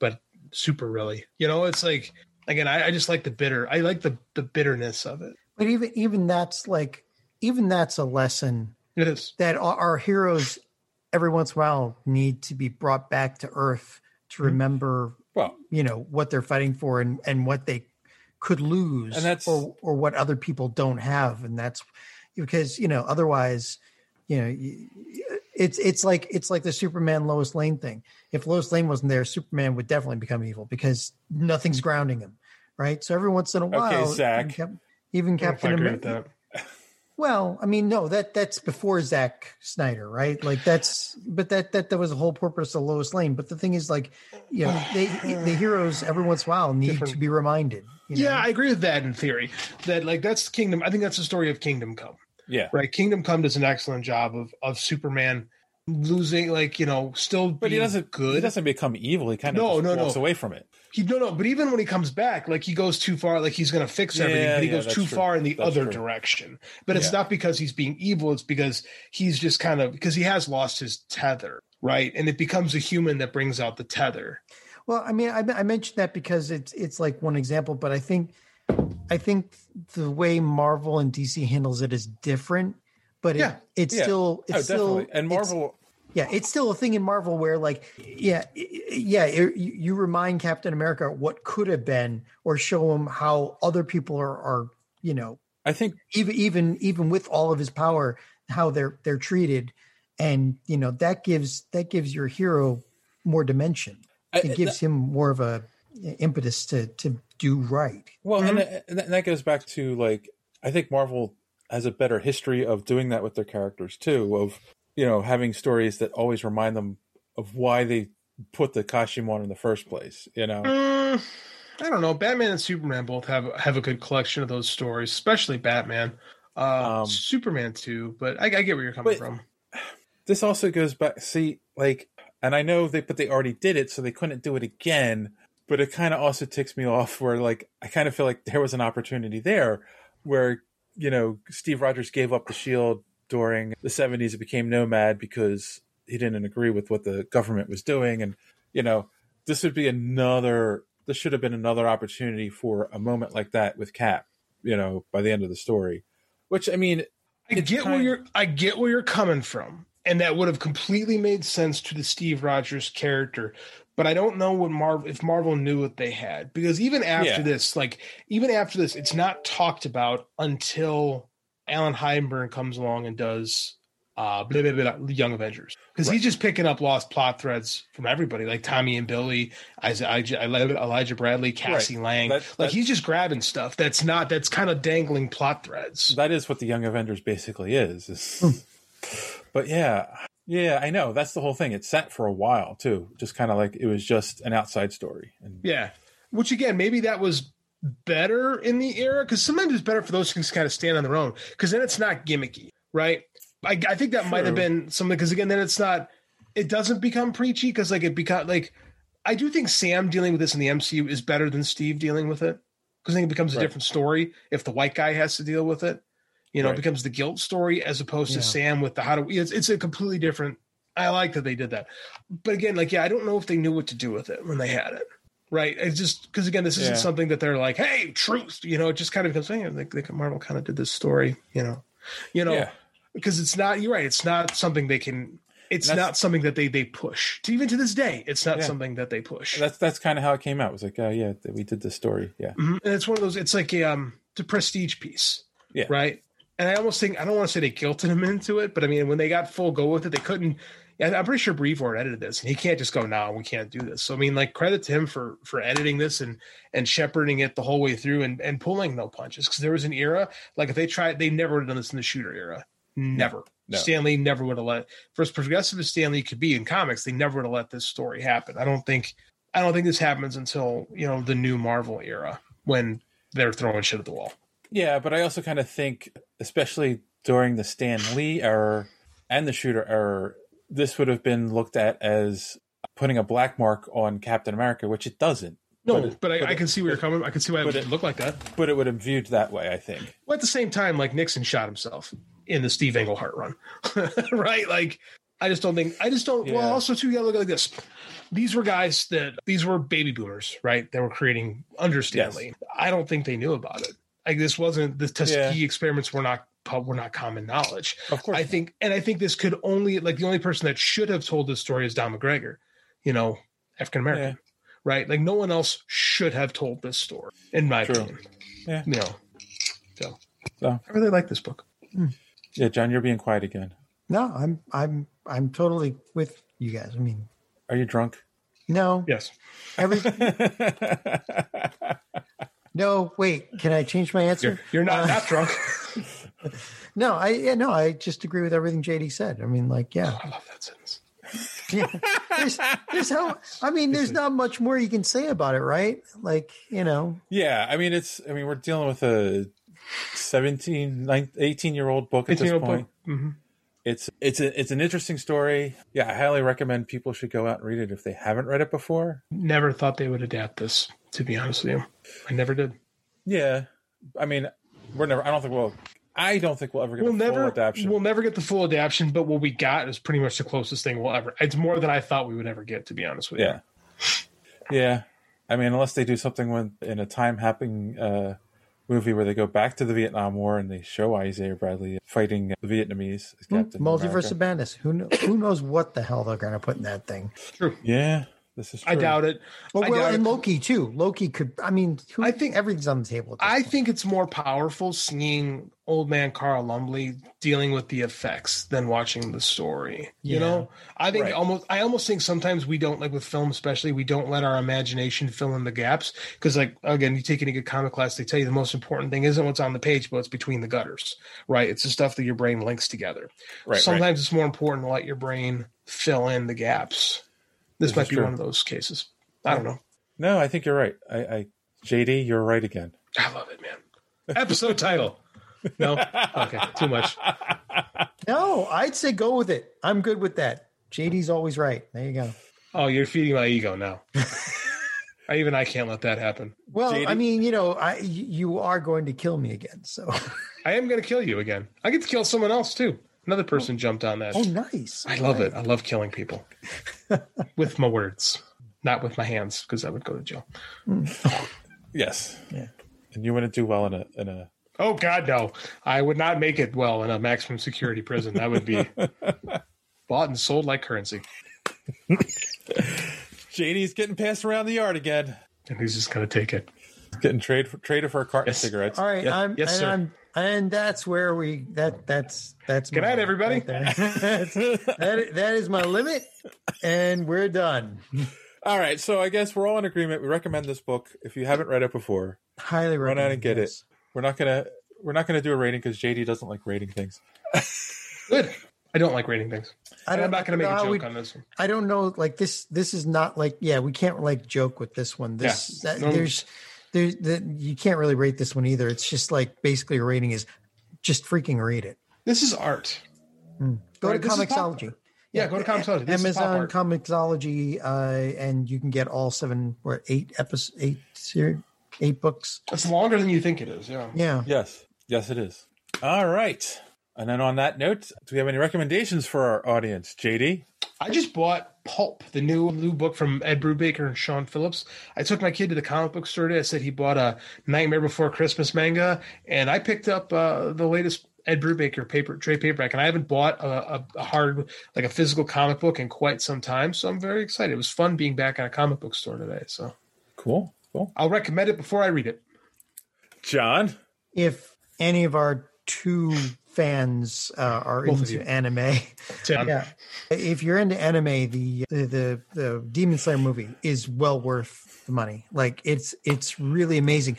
but super really. You know, it's like, again, I, I just like the bitter. I like the, the bitterness of it. But even even that's like even that's a lesson. It is that our, our heroes every once in a while need to be brought back to Earth to mm-hmm. remember, well, you know, what they're fighting for and and what they could lose, And that's- or or what other people don't have, and that's because you know otherwise, you know, y- y- it's it's like it's like the Superman Lois Lane thing. If Lois Lane wasn't there, Superman would definitely become evil because nothing's grounding him, right? So every once in a while, okay, Zach. even Cap- even I don't know if I Captain America. Well, I mean, no, that that's before Zack Snyder, right? Like that's, but that that that was the whole purpose of Lois Lane. But the thing is, like, you know, they the heroes every once in a while need to be reminded. You know? Yeah, I agree with that in theory. That like that's Kingdom. I think that's the story of Kingdom Come. Yeah. Right, Kingdom Come does an excellent job of of Superman losing, like you know, still. But he doesn't good. He doesn't become evil. He kind of No, just no, no. away from it. He no no, but even when he comes back, like he goes too far, like he's gonna fix everything, Yeah, but he yeah, goes too true. far in the That's other true. direction. But it's Yeah. not because he's being evil; it's because he's just kind of because he has lost his tether, right? And it becomes a human that brings out the tether. Well, I mean, I, I mentioned that because it's it's like one example, but I think I think the way Marvel and DC handles it is different. But it, Yeah, it's yeah. still oh, it's Oh, still. And Marvel- yeah, it's still a thing in Marvel where like yeah yeah it, you remind Captain America what could have been, or show him how other people are are you know I think even even even with all of his power how they're they're treated, and you know that gives that gives your hero more dimension. I- It gives him more of a impetus to to do right. Well, and, that- and that goes back to like I think Marvel has a better history of doing that with their characters too. Of you know having stories that always remind them of why they put the costume on in the first place. You know, Mm, I don't know. Batman and Superman both have have a good collection of those stories, especially Batman. Uh, Superman too, but I, I get where you're coming Um, from. this also goes back. See, like, and I know they, but they already did it, so they couldn't do it again. But it kind of also ticks me off where, like, I kind of feel like there was an opportunity there where, you know, Steve Rogers gave up the shield during the 70s. It became Nomad because he didn't agree with what the government was doing. And, you know, this would be another. This should have been another opportunity for a moment like that with Cap. You know, by the end of the story, which I mean, I get where you're I get where you're coming from. And that would have completely made sense to the Steve Rogers character. But I don't know what Marvel if Marvel knew what they had. Because even after Yeah. this, like even after this, it's not talked about until Alan Heinberg comes along and does uh blah, blah, blah, blah, Young Avengers. Because he's just picking up lost plot threads from everybody, like Tommy and Billy, Isaiah, Elijah Bradley, Cassie Right. Lang. That- like that- he's just grabbing stuff that's not that's kind of dangling plot threads. that is what the Young Avengers basically is. is- but yeah, yeah, I know. That's the whole thing. It sat for a while too, just kind of like it was just an outside story. And Yeah. Which again, maybe that was better in the era because sometimes it's better for those things to kind of stand on their own because then it's not gimmicky, right? I, I think that might have been something because again, then it's not, it doesn't become preachy because like it become like, I do think Sam dealing with this in the MCU is better than Steve dealing with it because then it becomes a Right. different story if the white guy has to deal with it. You know, it Right. becomes the guilt story as opposed Yeah. to Sam with the how do we, it's, it's a completely different. I like that they did that. But again, like, yeah, I don't know if they knew what to do with it when they had it right? It's just because again, this isn't Yeah. something that they're like, "Hey, truth," you know. It just kind of becomes, hey, like, like Marvel kind of did this story, you know, you know, Yeah. because it's not. You're right. It's not something they can. It's not something that they they push. To even to this day, it's not Yeah. something that they push. that's that's kind of how it came out. It was like, oh yeah, we did this story. Yeah, Mhm. And it's one of those. It's like a um, it's a prestige piece, Yeah. right? And I almost think I don't want to say they guilted him into it, but I mean, when they got full go with it, they couldn't. I'm pretty sure Brevoort edited this, and he can't just go, "No, we can't do this." So I mean, like credit to him for for editing this and and shepherding it the whole way through and and pulling no punches because there was an era like if they tried, they never would have done this in the Shooter era. Never. No. Stan Lee never would have let for as progressive as Stan Lee could be in comics, they never would have let this story happen. I don't think I don't think this happens until, you know, the new Marvel era when they're throwing shit at the wall. Yeah. But I also kind of think, especially during the Stan Lee era and the Shooter era, this would have been looked at as putting a black mark on Captain America, which it doesn't. No, But but, it- I, but I it- can see where you're coming. I can see why it would it- look like that. But it would have viewed that way, I think. Well, at the same time, like Nixon shot himself in the Steve Englehart run, right? Like, I just don't think. I just don't. Well, also too, you gotta look at like this. These were guys that these were baby boomers, right? That were creating under Stan Lee. I don't think they knew about it. Like this wasn't the Tuskegee Yeah. experiments were not were not common knowledge. Of course, I think, and I think this could only like the only person that should have told this story is Don McGregor, you know, African American, right? Like no one else should have told this story, in my True. opinion. Yeah. You know, so So I really like this book. Hmm. yeah, John, you're being quiet again. No, I'm I'm I'm totally with you guys. I mean, Are you drunk? no, Yes. every no. Wait, can I change my answer? You're, you're not Uh, not drunk. No, I yeah, no, I just agree with everything JD said. I mean, like, yeah, I love that sentence. yeah. There's, there's how. I mean, there's not much more you can say about it, right? Like, you know, Yeah, I mean it's I mean we're dealing with a 17 19, 18 year old book at this point. book. Mhm. It's it's a, it's an interesting story. Yeah, I highly recommend people should go out and read it if they haven't read it before. Never thought they would adapt this. To be honest with you, I never did. Yeah. I mean, we're never I don't think we'll I don't think we'll ever get We'll a full never adaptation. we'll never get the full adaptation, but what we got is pretty much the closest thing we'll ever. It's more than I thought we would ever get. To be honest with you. yeah. Yeah. I mean, unless they do something with in a time happening uh movie where they go back to the Vietnam War and they show Isaiah Bradley fighting the Vietnamese as Captain multiverse America. of madness. Who kno- who knows what the hell they're going to put in that thing? True. Yeah, this is. True. I doubt it. Well, I well and it. Loki too. Loki could. I mean, who, I think everything's on the table. At this I point. think it's more powerful seeing old man Carl Lumbly dealing with the effects than watching the story. You know, I think Right. almost, I almost think sometimes we don't like with film, especially we don't let our imagination fill in the gaps. Because, like, again, you take any good comic class, they tell you the most important thing isn't what's on the page, but what's between the gutters, right? It's the stuff that your brain links together. Right, sometimes it's more important to let your brain fill in the gaps. This, This might be true. one of those cases. I don't oh. know. No, I think you're right. I, I JD, you're right again. I love it, man. Episode title. No, okay, too much. no. I'd say go with it. I'm good with that. JD's always right. There you go. Oh, you're feeding my ego now. I, even I can't let that happen. Well, JD? I mean, you know, I y- you are going to kill me again. So, I am going to kill you again. I get to kill someone else too. Another oh. person jumped on that. oh, nice. I love it. I love killing people with my words. not with my hands because I would go to jail. Yes. Yeah. And you wouldn't do well in a in a Oh God, no! I would not make it well in a maximum security prison. That would be bought and sold like currency. JD's getting passed around the yard again. And he's just gonna take it. Getting trade for, traded for a carton of cigarettes. All right, Yes- I'm, yes, and sir. I'm, and that's where we that that's that's Good night, everybody. right. That's- that, that is my limit, and we're done. All right, so I guess we're all in agreement. We recommend this book. If you haven't read it before, Highly run recommend. out and get yes. it. We're not gonna we're not gonna do a rating because JD doesn't like rating things. Good. I don't like rating things. I don't, I'm not going to make no, a joke we- on this one. I don't know. Like this, this is not like yeah. We can't like joke with this one. This Yeah. that, No. there's there's that you can't really rate this one either. It's just like basically a rating is just freaking read it. This is art. Go Right, to this Comixology. Yeah, go to Comixology. This Amazon art. Comixology, uh, and you can get all seven or eight episodes, eight series, eight books. It's longer than you think it is. Yeah. Yeah. Yes, yes, it is. All right. And then on that note, do we have any recommendations for our audience, JD? I just bought Pulp, the new new book from Ed Brubaker and Sean Phillips. I took my kid to the comic book store today. I said he bought a Nightmare Before Christmas manga, and I picked up uh, the latest Ed Brubaker paper trade paperback. And I haven't bought a, a, a hard, like a physical comic book in quite some time, so I'm very excited. It was fun being back at a comic book store today. So Cool, cool. I'll recommend it before I read it. John, If any of our two fans uh, are Both into anime, yeah, if you're into anime, the, the the the Demon Slayer movie is well worth the money. Like it's it's really amazing.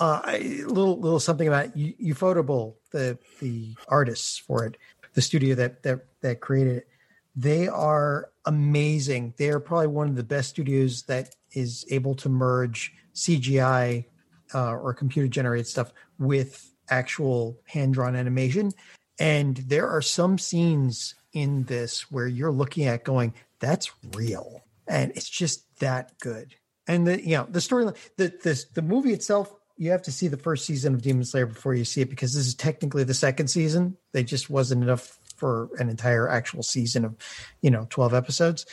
Uh, I- little little something about U- Ufotable, the the artists for it, the studio that that that created it. They are amazing. They are probably one of the best studios that is able to merge CGI uh, or computer generated stuff with actual hand drawn animation. And there are some scenes in this where you're looking at going, that's real. And it's just that good. And the you know, the storyline the the the movie itself, you have to see the first season of Demon Slayer before you see it because this is technically the second season. They just wasn't enough for an entire actual season of, you know, 12 episodes.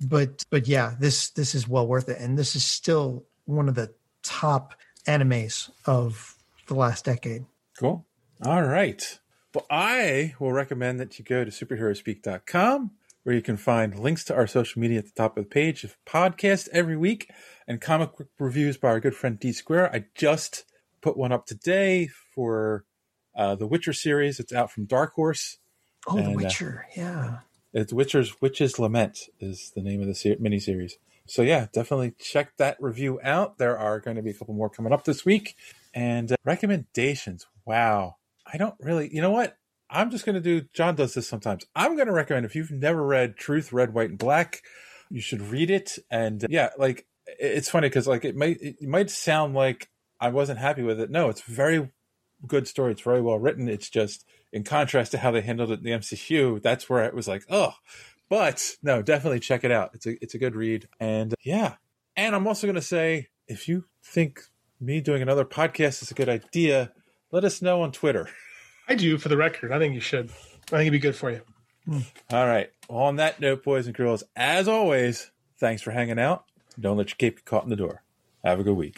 But but yeah, this this is well worth it. And this is still one of the top animes of the last decade. Cool. All right. Well, I will recommend that you go to superheroespeak.com where you can find links to our social media at the top of the page of podcast every week and comic book reviews by our good friend D Square. I just put one up today for uh, the Witcher series. It's out from Dark Horse. Oh, The And, uh, Witcher. yeah. It's Witcher's Witch's Lament is the name of the ser- miniseries. So yeah, definitely check that review out. There are going to be a couple more coming up this week. And uh, recommendations. Wow. I don't really, you know what? I'm just going to do, John does this sometimes. I'm going to recommend if you've never read Truth, Red, White, and Black, you should read it. And uh, yeah, like it's funny because like it might, it might sound like I wasn't happy with it. No, it's very good story. It's very well written. It's just in contrast to how they handled it in the MCU. That's where it was like, oh, but no, definitely check it out. It's a it's a good read, and uh, yeah. And I'm also going to say, if you think me doing another podcast is a good idea, let us know on Twitter. I do, for the record. I think you should. I think it'd be good for you. Hmm. All right. Well, on that note, boys and girls, as always, thanks for hanging out. Don't let your cape get caught in the door. Have a good week.